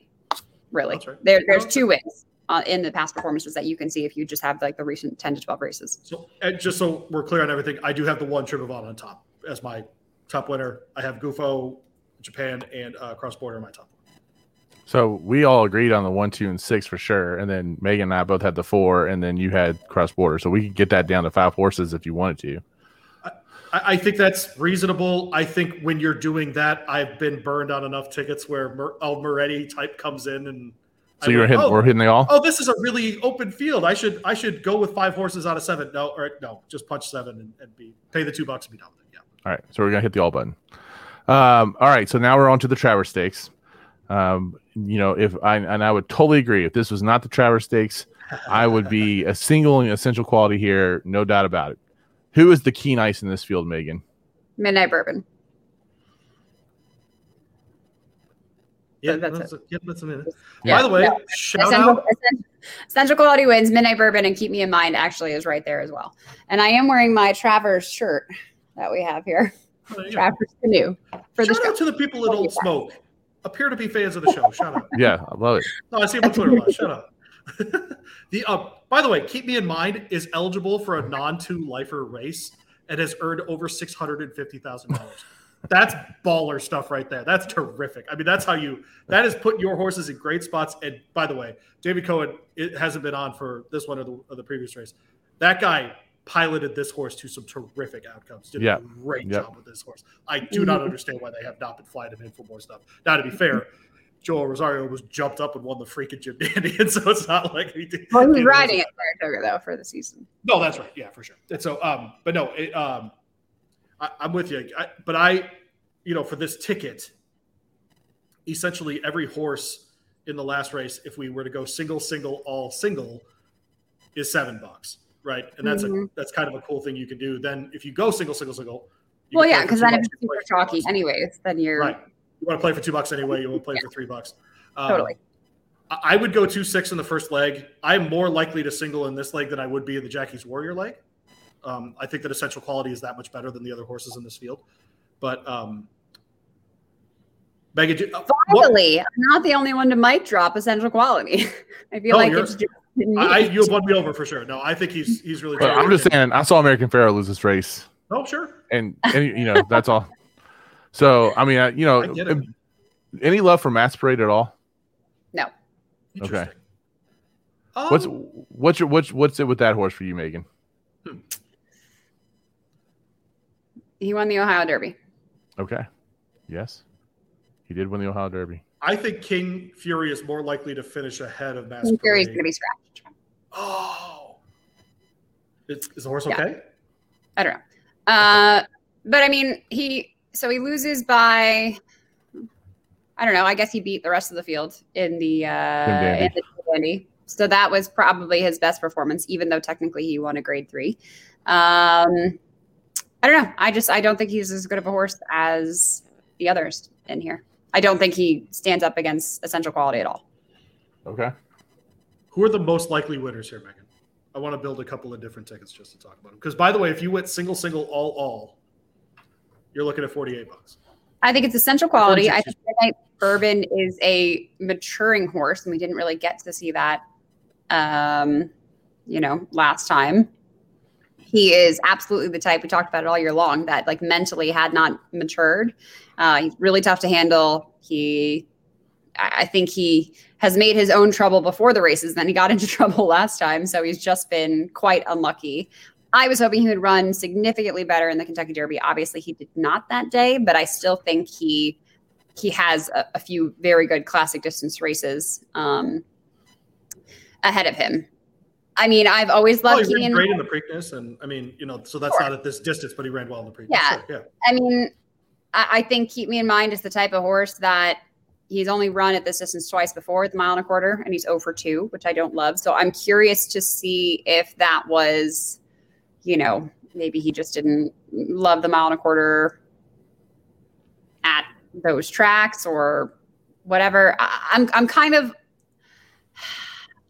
really. Right. There, there's two ways. Uh, in the past performances that you can see if you just have like the recent 10 to 12 races. So, just so we're clear on everything, I do have the one Tribhuvan on top as my top winner. I have Gufo, Japan, and uh, Cross Border in my top. So we all agreed on the one, two, and six for sure, and then Megan and I both had the four, and then you had cross border. So we could get that down to five horses if you wanted to. I, I think that's reasonable. I think when you're doing that, I've been burned on enough tickets where Mer- El Moretti type comes in and. So you're hitting, oh, we're hitting the all. Oh, this is a really open field. I should I should go with five horses out of seven. No, or no, just punch seven and, and be pay the two bucks and be done with it. Yeah. All right, so we're gonna hit the all button. Um, all right, so now we're on to the Travers Stakes. Um, you know, if I and I would totally agree. If this was not the Travers Stakes, I would be a single and essential quality here, no doubt about it. Who is the keen ice in this field, Megan? Midnight Bourbon. Yeah, that's that's, yeah, that's a minute. Yeah. By the way, Yeah. shout Essential, out. Essential Quality wins. Midnight Bourbon and Keep Me in Mind actually is right there as well. And I am wearing my Travers shirt that we have here. yeah. Travers Canoe for the Shout show. out to the people that don't smoke. Appear to be fans of the show. Shut up. Yeah, I love it. No, I see him on Twitter. a lot. Shut up. the uh, by the way, keep me in mind is eligible for a non-two lifer race and has earned over six hundred and fifty thousand dollars. That's baller stuff right there. That's terrific. I mean, that's how you that is putting your horses in great spots. And by the way, David Cohen it hasn't been on for this one or the, or the previous race. That guy piloted this horse to some terrific outcomes. Did Yeah. a great Yep. job with this horse. I do not understand why they have not been flying him in for more stuff. Now, to be fair, Joel Rosario was jumped up and won the freaking Jim Dandy, and so it's not like he did. Well, he he's riding at Saratoga though for the season. No, that's right. Yeah, for sure. And so, um, but no, it, um, I, I'm with you. I, but I, you know, for this ticket, essentially every horse in the last race, if we were to go single, single, all single, is seven bucks, right? And that's a Mhm. that's kind of a cool thing you can do. Then if you go single, single, single, Well, yeah, because then if it's super chalky, anyways, then you're Right. You want to play for two bucks anyway. You want to play for three bucks. Um, totally. I would go two six in the first leg. I'm more likely to single in this leg than I would be in the Jackie's Warrior leg. Um, I think that essential quality is that much better than the other horses in this field. But um, Megan, uh, what- Finally, I'm not the only one to mic drop essential quality. I feel No, like it's just. I, I, you have won me over for sure. No, I think he's he's really. But I'm just saying, I saw American Pharoah lose this race, Oh, sure. and, and you know that's all. So I mean, I, you know, I any love for Masqueparade at all? no. Okay. Um, What's what's your what's what's it with that horse for you, Megan? He won the Ohio Derby. Okay, yes, he did win the Ohio Derby. I think King Fury is more likely to finish ahead of Mass. King Fury's Parade. going to be scratched. Oh, is, is the horse Yeah. okay? I don't know. Uh, but I mean, he so he loses by I don't know. I guess he beat the rest of the field in the uh, Dandy. in the Dandy. So that was probably his best performance, even though technically he won a grade three. Um, I don't know. I just I don't think he's as good of a horse as the others in here. I don't think he stands up against essential quality at all. Okay, Who are the most likely winners here, Megan? I want to build a couple of different tickets just to talk about them. Because by the way, if you went single, single, all, all, you're looking at 48 bucks. I think it's essential quality. I think Midnight Bourbon is a maturing horse, and we didn't really get to see that, um, you know, last time. He is absolutely the type we talked about it all year long that, like, mentally had not matured. Uh, he's really tough to handle. He, I think he has made his own trouble before the races. Then he got into trouble last time, so he's just been quite unlucky. I was hoping he would run significantly better in the Kentucky Derby. Obviously, he did not that day, but I still think he he has a, a few very good classic distance races um, ahead of him. I mean, I've always Oh, loved he ran Keenan. great in the Preakness, and I mean, you know, so that's Sure. not at this distance, but he ran well in the Preakness. Yeah. Sure, yeah. I mean, I, I think Keep Me in Mind is the type of horse that he's only run at this distance twice before at the mile and a quarter, and he's 0 for 2, which I don't love. So I'm curious to see if that was, you know, maybe he just didn't love the mile and a quarter at those tracks or whatever. I, I'm I'm kind of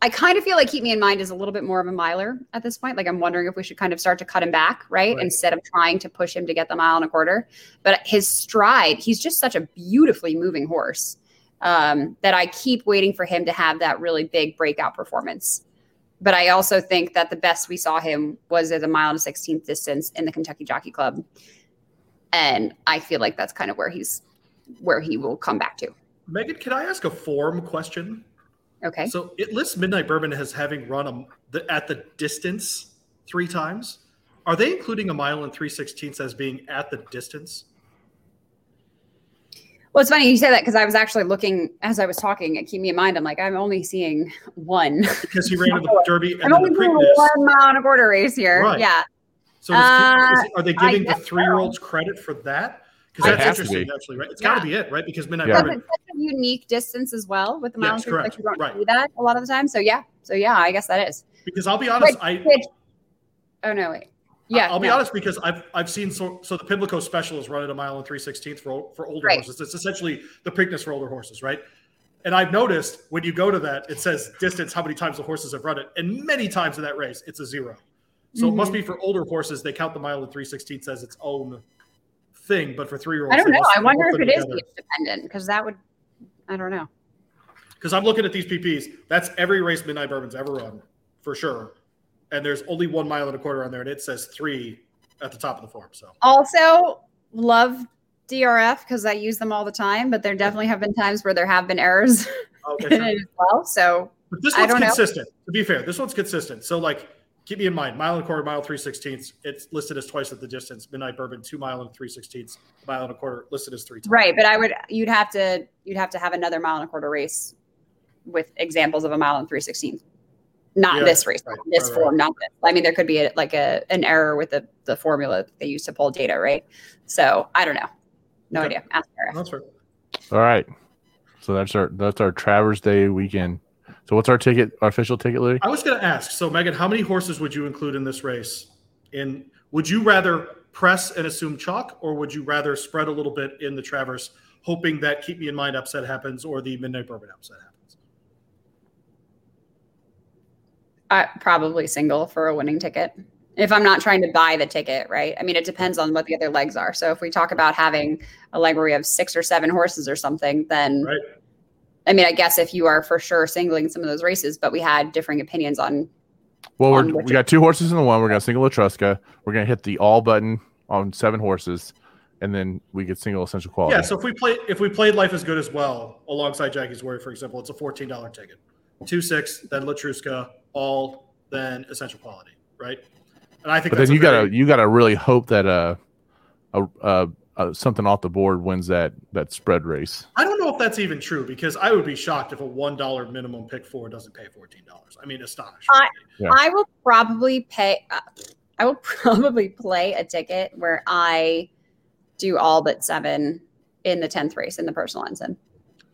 I kind of feel like Keep Me in Mind is a little bit more of a miler at this point. Like I'm wondering if we should kind of start to cut him back, right? Right. Instead of trying to push him to get the mile and a quarter. But his stride, he's just such a beautifully moving horse um, that I keep waiting for him to have that really big breakout performance. But I also think that the best we saw him was at a mile and a 16th distance in the Kentucky Jockey Club. And I feel like that's kind of where he's where he will come back to. Megan, can I ask a form question? Okay. So it lists Midnight Bourbon as having run a, the, at the distance three times. Are they including a mile and three sixteenths as being at the distance? Well, it's funny you say that because I was actually looking as I was talking at Keep Me in Mind. I'm like, I'm only seeing one. Because he ran in the Derby and I'm then only the seeing Preakness. one mile and a quarter race here. Right. Yeah. So is, Uh, is- are they giving the three-year-olds credit for that? Because that's interesting, be. actually, right? It's Yeah. got to be it, right? Because midnight Yeah. Because bourbon. it's such a unique distance as well with the mile Yes, and. Like you don't Right. see that a lot of the time. So yeah. So yeah, I guess that is. Because I'll be honest, Which- I which- oh no, wait. Yeah. I'll be no. honest because I've I've seen so so the Pimlico special is run at a mile and three sixteenths for for older Right. horses. It's essentially the Preakness for older horses, right? And I've noticed when you go to that, it says distance, how many times the horses have run it, and many times in that race, it's a zero. So it must Mm-hmm. be for older horses. They count the mile and three sixteenths as its own thing, but for three year olds, I don't know. I wonder if it is age dependent because that would. I don't know. because I'm looking at these PPs. That's every race Midnight Bourbon's ever run for sure. And there's only one mile and a quarter on there, and it says three at the top of the form. So Also, love DRF because I use them all the time, but there definitely have been times where there have been errors okay, in sure. it as well. So But this I one's don't know. consistent. To be fair, this one's consistent. So like, keep me in mind, mile and a quarter, mile three sixteenths. It's listed as twice at the distance. Midnight Bourbon, two mile and three sixteenths. Mile and a quarter listed as three times. right, but I would you'd have to you'd have to have another mile and a quarter race with examples of a mile and three sixteenths. Not Yeah, this race, right, this right, form, not this. I mean, there could be a, like a an error with the the formula that they use to pull data, right? So I don't know. No Okay. idea. Ask Sarah. That's fair. All right. So that's our that's our Travers Day weekend. So what's our ticket? Our official ticket, Louis? I was going to ask. So Megan, how many horses would you include in this race? And would you rather press and assume chalk, or would you rather spread a little bit in the Travers, hoping that keep me in mind upset happens or the Midnight Bourbon upset happens? I probably single for a winning ticket. If I'm not trying to buy the ticket, right? I mean, it depends on what the other legs are. So if we talk about having a leg where we have six or seven horses or something, then Right. I mean, I guess if you are for sure singling some of those races, but we had differing opinions on Well, on we're, we got two horses in the one. We're gonna single Letruska. We're gonna hit the all button on seven horses, and then we get single essential quality. Yeah, so if we play if we played Life is Good as well alongside Jackie's Warrior, for example, it's a fourteen dollar ticket. Two six, then Letruska, all, then essential quality, right? And I think but that's then a you gotta you gotta really hope that uh, a, uh, uh something off the board wins that that spread race. I don't know if that's even true because I would be shocked if a one dollar minimum pick four doesn't pay fourteen dollars. I mean, astonished. I- Yeah. I will probably pay. Uh, I will probably play a ticket where I do all but seven in the tenth race in the personal ensign.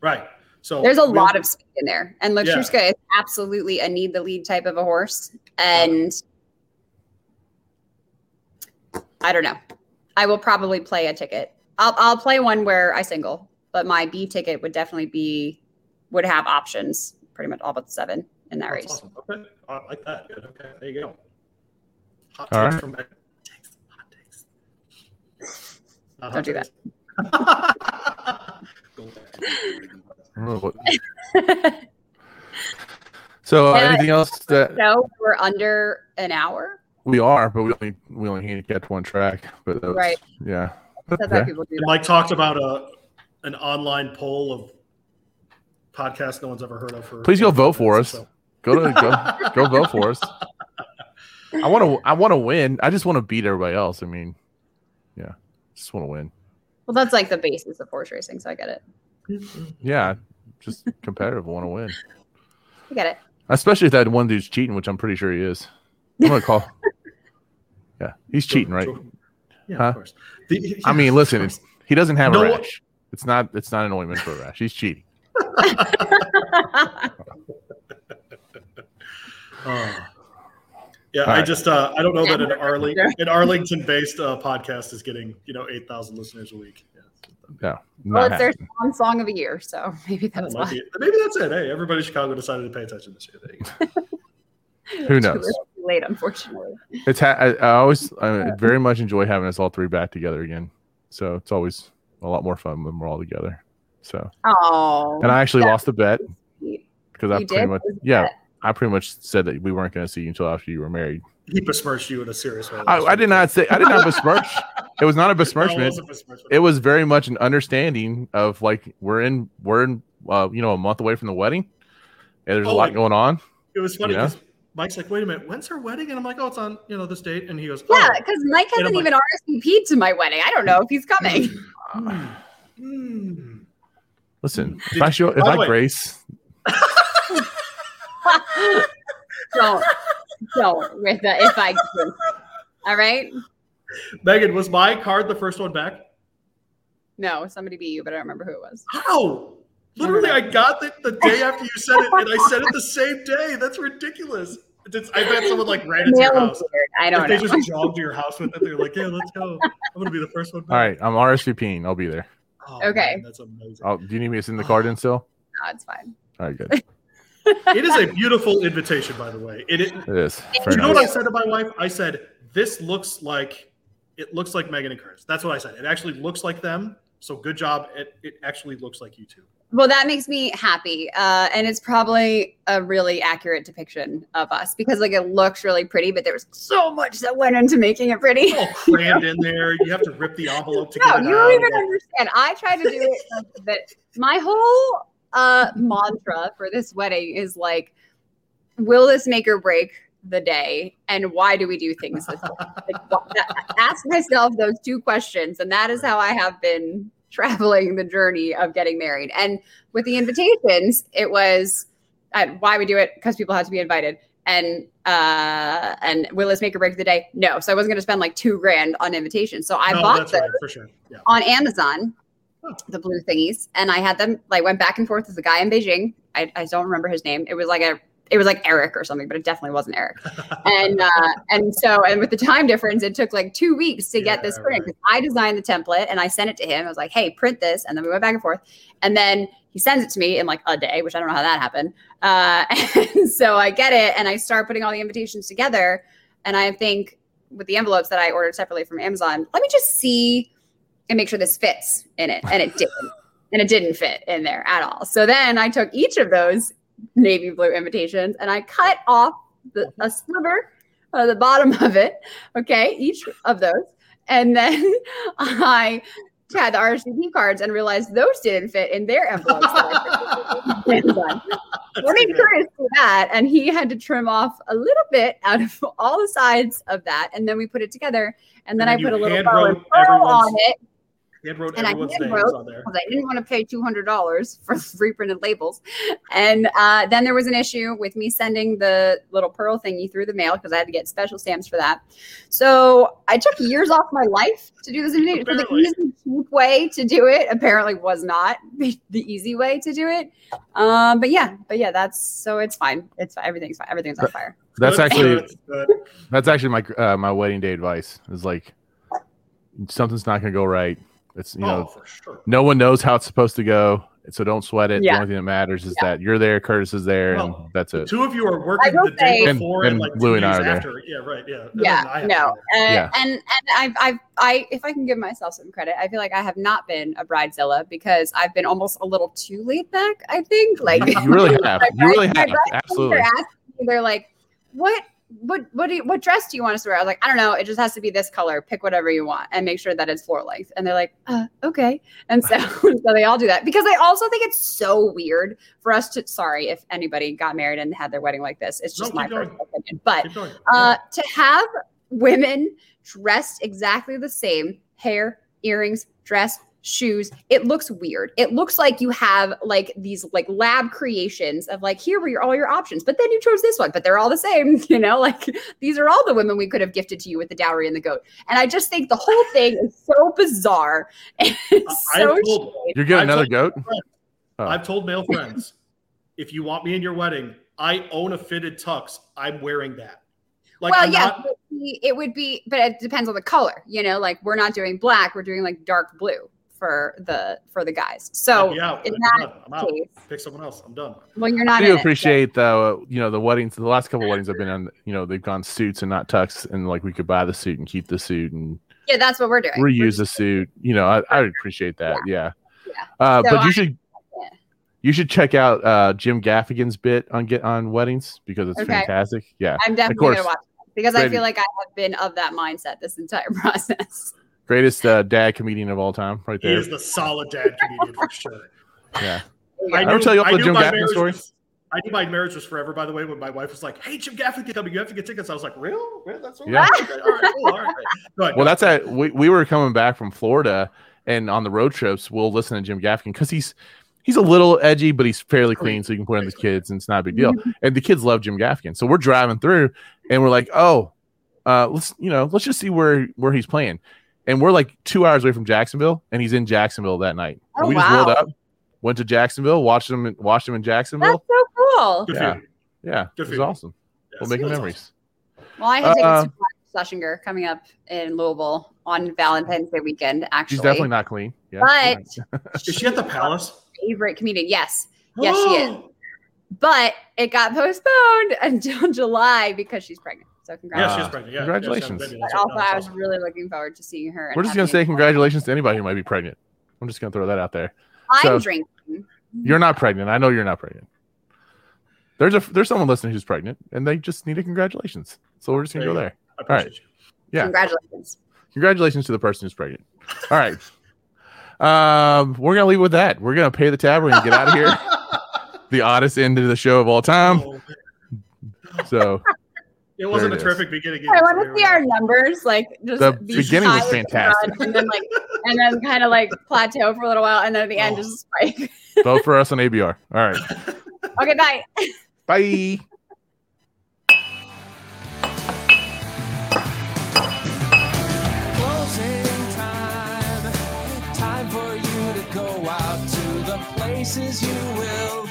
right. So There's a lot of speed in there, and Yeah. Letruska is absolutely a need the lead type of a horse. And I don't know. I will probably play a ticket. I'll I'll play one where I single, but my B ticket would definitely be would have options, pretty much all but seven in that That's race. awesome. Okay, I like that. Good. Okay, there you go. Hot All takes right. from Megan. Takes, hot takes. Not Don't do hot takes. Go back. I don't know So uh, anything else that So we're under an hour. We are, but we only we only handicapped one track. But that was- Right. yeah. Okay. people do And that. Mike talked about a an online poll of podcasts no one's ever heard of. For Please go vote for us. So, Go to go go vote for us. I want to I want to win. I just want to beat everybody else. I mean, yeah, just want to win. Well, that's like the basis of horse racing, so I get it. Yeah, just competitive. want to win, I get it. especially if that one dude's cheating, which I'm pretty sure he is. I'm gonna call. Yeah, he's cheating, right? Yeah, Huh? of course. The- I mean, listen, course. he doesn't have No a one- rash. It's not. It's not an ointment for a rash. He's cheating. Oh. Yeah, All I right. just uh, I don't know that an Yeah. Arlington an Arlington based uh, podcast is getting you know eight thousand listeners a week. Yeah. Yeah. well, not it's their happening. song song of the year, so maybe that's That why. be- maybe that's it. Hey, everybody in Chicago decided to pay attention this year. There you. Who knows? Little, too late, unfortunately. It's ha- I, I always I very much enjoy having us all three back together again. So it's always a lot more fun when we're all together. So Oh, and I actually lost the bet because I You pretty did? much What was the yeah? I pretty much said that we weren't going to see you until after you were married. He besmirched you in a serious way. I, I did not say I did not besmirch. It was not a No, it besmirchment. wasn't besmirchment. It was very much an understanding of like we're in we're in uh, you know a month away from the wedding, and there's a Oh, lot going on. It was funny you know? Because Mike's like, "Wait a minute, when's her wedding?" And I'm like, "Oh, it's on you know this date." And he goes, Yeah, "Oh, because Mike hasn't like- even RSVP'd to my wedding. I don't know if he's coming. hmm, hmm." Listen, if I show if I way- grace, don't, don't with the if I. All right. Megan, was my card the first one back? No, somebody beat you, but I don't remember who it was. How? Literally, I got it the day after you said it, and I said it the same day. That's ridiculous. It's, I bet someone like ran into your house. I don't If they know. just jogged to your house with it, they're like, "Yeah, let's go. I'm gonna be the first one." All right, I'm RSVPing. I'll be there. Oh, Okay. man, that's amazing. Oh, do you need me to send the card in still? No, it's fine. All right, good. It is a beautiful invitation, by the way. It, it, It is. Thank Very you know nice. what I said to my wife? I said, "This looks like it looks like Megan and Curtis." That's what I said. It actually looks like them. So good job. It, it actually looks like you two. Well, that makes me happy. Uh, and it's probably a really accurate depiction of us because like it looks really pretty, but there was so much that went into making it pretty. It's all crammed in there. You have to rip the envelope to No, get it you out. don't even understand. I tried to do it like that. My whole uh, mantra for this wedding is like, will this make or break the day? And why do we do things? Like, ask myself those two questions. And that is how I have been traveling the journey of getting married. And with the invitations, it was uh, why we do it because people have to be invited. And uh and will this make or break the day? No. So I wasn't gonna spend like two grand on invitations. So I no, bought those right, for sure. Yeah. on Amazon, the blue thingies, and I had them like went back and forth with the guy in Beijing. I, I don't remember his name. It was like a it was like Eric or something, but it definitely wasn't Eric. And uh, and so and with the time difference, it took like two weeks to get this print. 'cause I designed the template and I sent it to him. I was like, hey, print this, and then we went back and forth, and then he sends it to me in like a day, which I don't know how that happened. Uh, and so I get it, and I start putting all the invitations together, and I think with the envelopes that I ordered separately from Amazon, let me just see and make sure this fits in it. And it didn't. And it didn't fit in there at all. So then I took each of those navy blue invitations and I cut off the, a sliver of the bottom of it. Okay. Each of those. And then I had the RSVP cards and realized those didn't fit in their envelopes. that I purchased from Amazon. Let me curious to that. And he had to trim off a little bit out of all the sides of that. And then we put it together. And then And I put a little bow and pearl on it. Hand wrote And I everyone's hand names wrote- on there. because I didn't want to pay two hundred dollars for reprinted labels. And uh, then there was an issue with me sending the little pearl thingy through the mail because I had to get special stamps for that. So I took years off my life to do this. invitation. So the Apparently. easy, cheap way to do it apparently was not the easy way to do it. Um, but yeah, but yeah, that's so it's fine. It's everything's fine. Everything's on fire. That's actually good, good. that's actually my uh, my wedding day advice. Is like something's not gonna go right. It's you oh, know for sure. no one knows how it's supposed to go, so don't sweat it. Yeah. The only thing that matters is that you're there, Curtis is there, Well, and that's it. two of you are working the day say- before And- and, and like Louis two and I days are there. after. Yeah, right. Yeah. And I Yeah, have no, to uh, Yeah. and and I've I've I if I can give myself some credit, I feel like I have not been a bridezilla because I've been almost a little too laid back. I think like You really have. You really have. bridesmaids Absolutely. are asking they're like, "What, what, what do you, what dress do you want us to wear?" I was like, "I don't know. It just has to be this color. Pick whatever you want, and make sure that it's floor length." And they're like, uh, "Okay." And so, so they all do that because I also think it's so weird for us to. Sorry if anybody got married and had their wedding like this. It's just keep my personal opinion, but uh, to have women dressed exactly the same hair, earrings, dress, shoes, it looks weird. It looks like you have like these like lab creations of like, here were your, all your options, but then you chose this one, but they're all the same. You know, like these are all the women we could have gifted to you with the dowry and the goat. And I just think the whole thing is so bizarre. It's I- so I've told- You're getting I another told- goat. Oh. I've told male friends, if you want me in your wedding, I own a fitted tux. I'm wearing that. Like, well, I'm yeah, not- but the- it would be, but it depends on the color. You know, like we're not doing black; we're doing like dark blue for the for the guys. So I'd in I'd be that. I'm out. case, Pick someone else. I'm done. well, you're not. I in do it, so- appreciate though, you know, the weddings. The last couple weddings I've been on, you know, they've gone suits and not tux, and like we could buy the suit and keep the suit and yeah, that's what we're doing. Reuse the suit. You know, I, I would appreciate that. Yeah. Yeah. Uh, So but you I- should yeah. you should check out uh, Jim Gaffigan's bit on get on weddings because it's Okay. fantastic. Yeah. I'm definitely course. gonna watch it because I feel like I have been of that mindset this entire process. Greatest uh, dad comedian of all time, right there. He is the solid dad comedian for sure. Yeah. I ever tell you all the Jim Gaffigan story? was- I knew my marriage was forever. By the way, when my wife was like, "Hey, Jim Gaffigan coming, you have to get tickets," I was like, "Real? Real? That's Yeah. Okay, all right, cool, all right, ahead, Well, that's at we, we were coming back from Florida, and on the road trips, we'll listen to Jim Gaffigan because he's he's a little edgy, but he's fairly clean, so you can put in the kids, and it's not a big deal. And the kids love Jim Gaffigan, so we're driving through, and we're like, oh, uh, let's you know, let's just see where where he's playing. And we're like two hours away from Jacksonville, and he's in Jacksonville that night. Oh, we just rolled up, went to Jacksonville, watched him, in- watched him in Jacksonville. That's so cool. Good Yeah. for. Yeah, Good it was you. awesome. Yes, We'll make that's memories. Well, I had tickets Uh, to Shlesinger coming up in Louisville on Valentine's Day weekend. Actually, She's definitely not clean. Yeah, But- Is she at the palace? favorite comedian. Yes, Yes, she is. but it got postponed until July because she's pregnant. So Yeah, congratulations. she is pregnant. Yeah, Congratulations. Yeah, she had but also, right. I was it's really looking forward to seeing her. we're just gonna say congratulations to anybody who might be pregnant. I'm just gonna throw that out there. I'm so- drinking. You're not pregnant. I know you're not pregnant. There's a there's someone listening who's pregnant, and they just need a congratulations. So we're just gonna There go there. I appreciate you. Yeah. Congratulations. Congratulations to the person who's pregnant. All right. Um, we're gonna leave with that. We're gonna pay the tab. We're gonna get out of here. the oddest end of the show of all time. Oh, So it wasn't There a it terrific beginning. I want to see our numbers, like just The be beginning was high at the fantastic. and then like, and then kind of like plateau for a little while, and then at the end Oh. just spike. vote for us on ABR. All right. okay, bye. Bye. Time. Time for you to go out to the places you will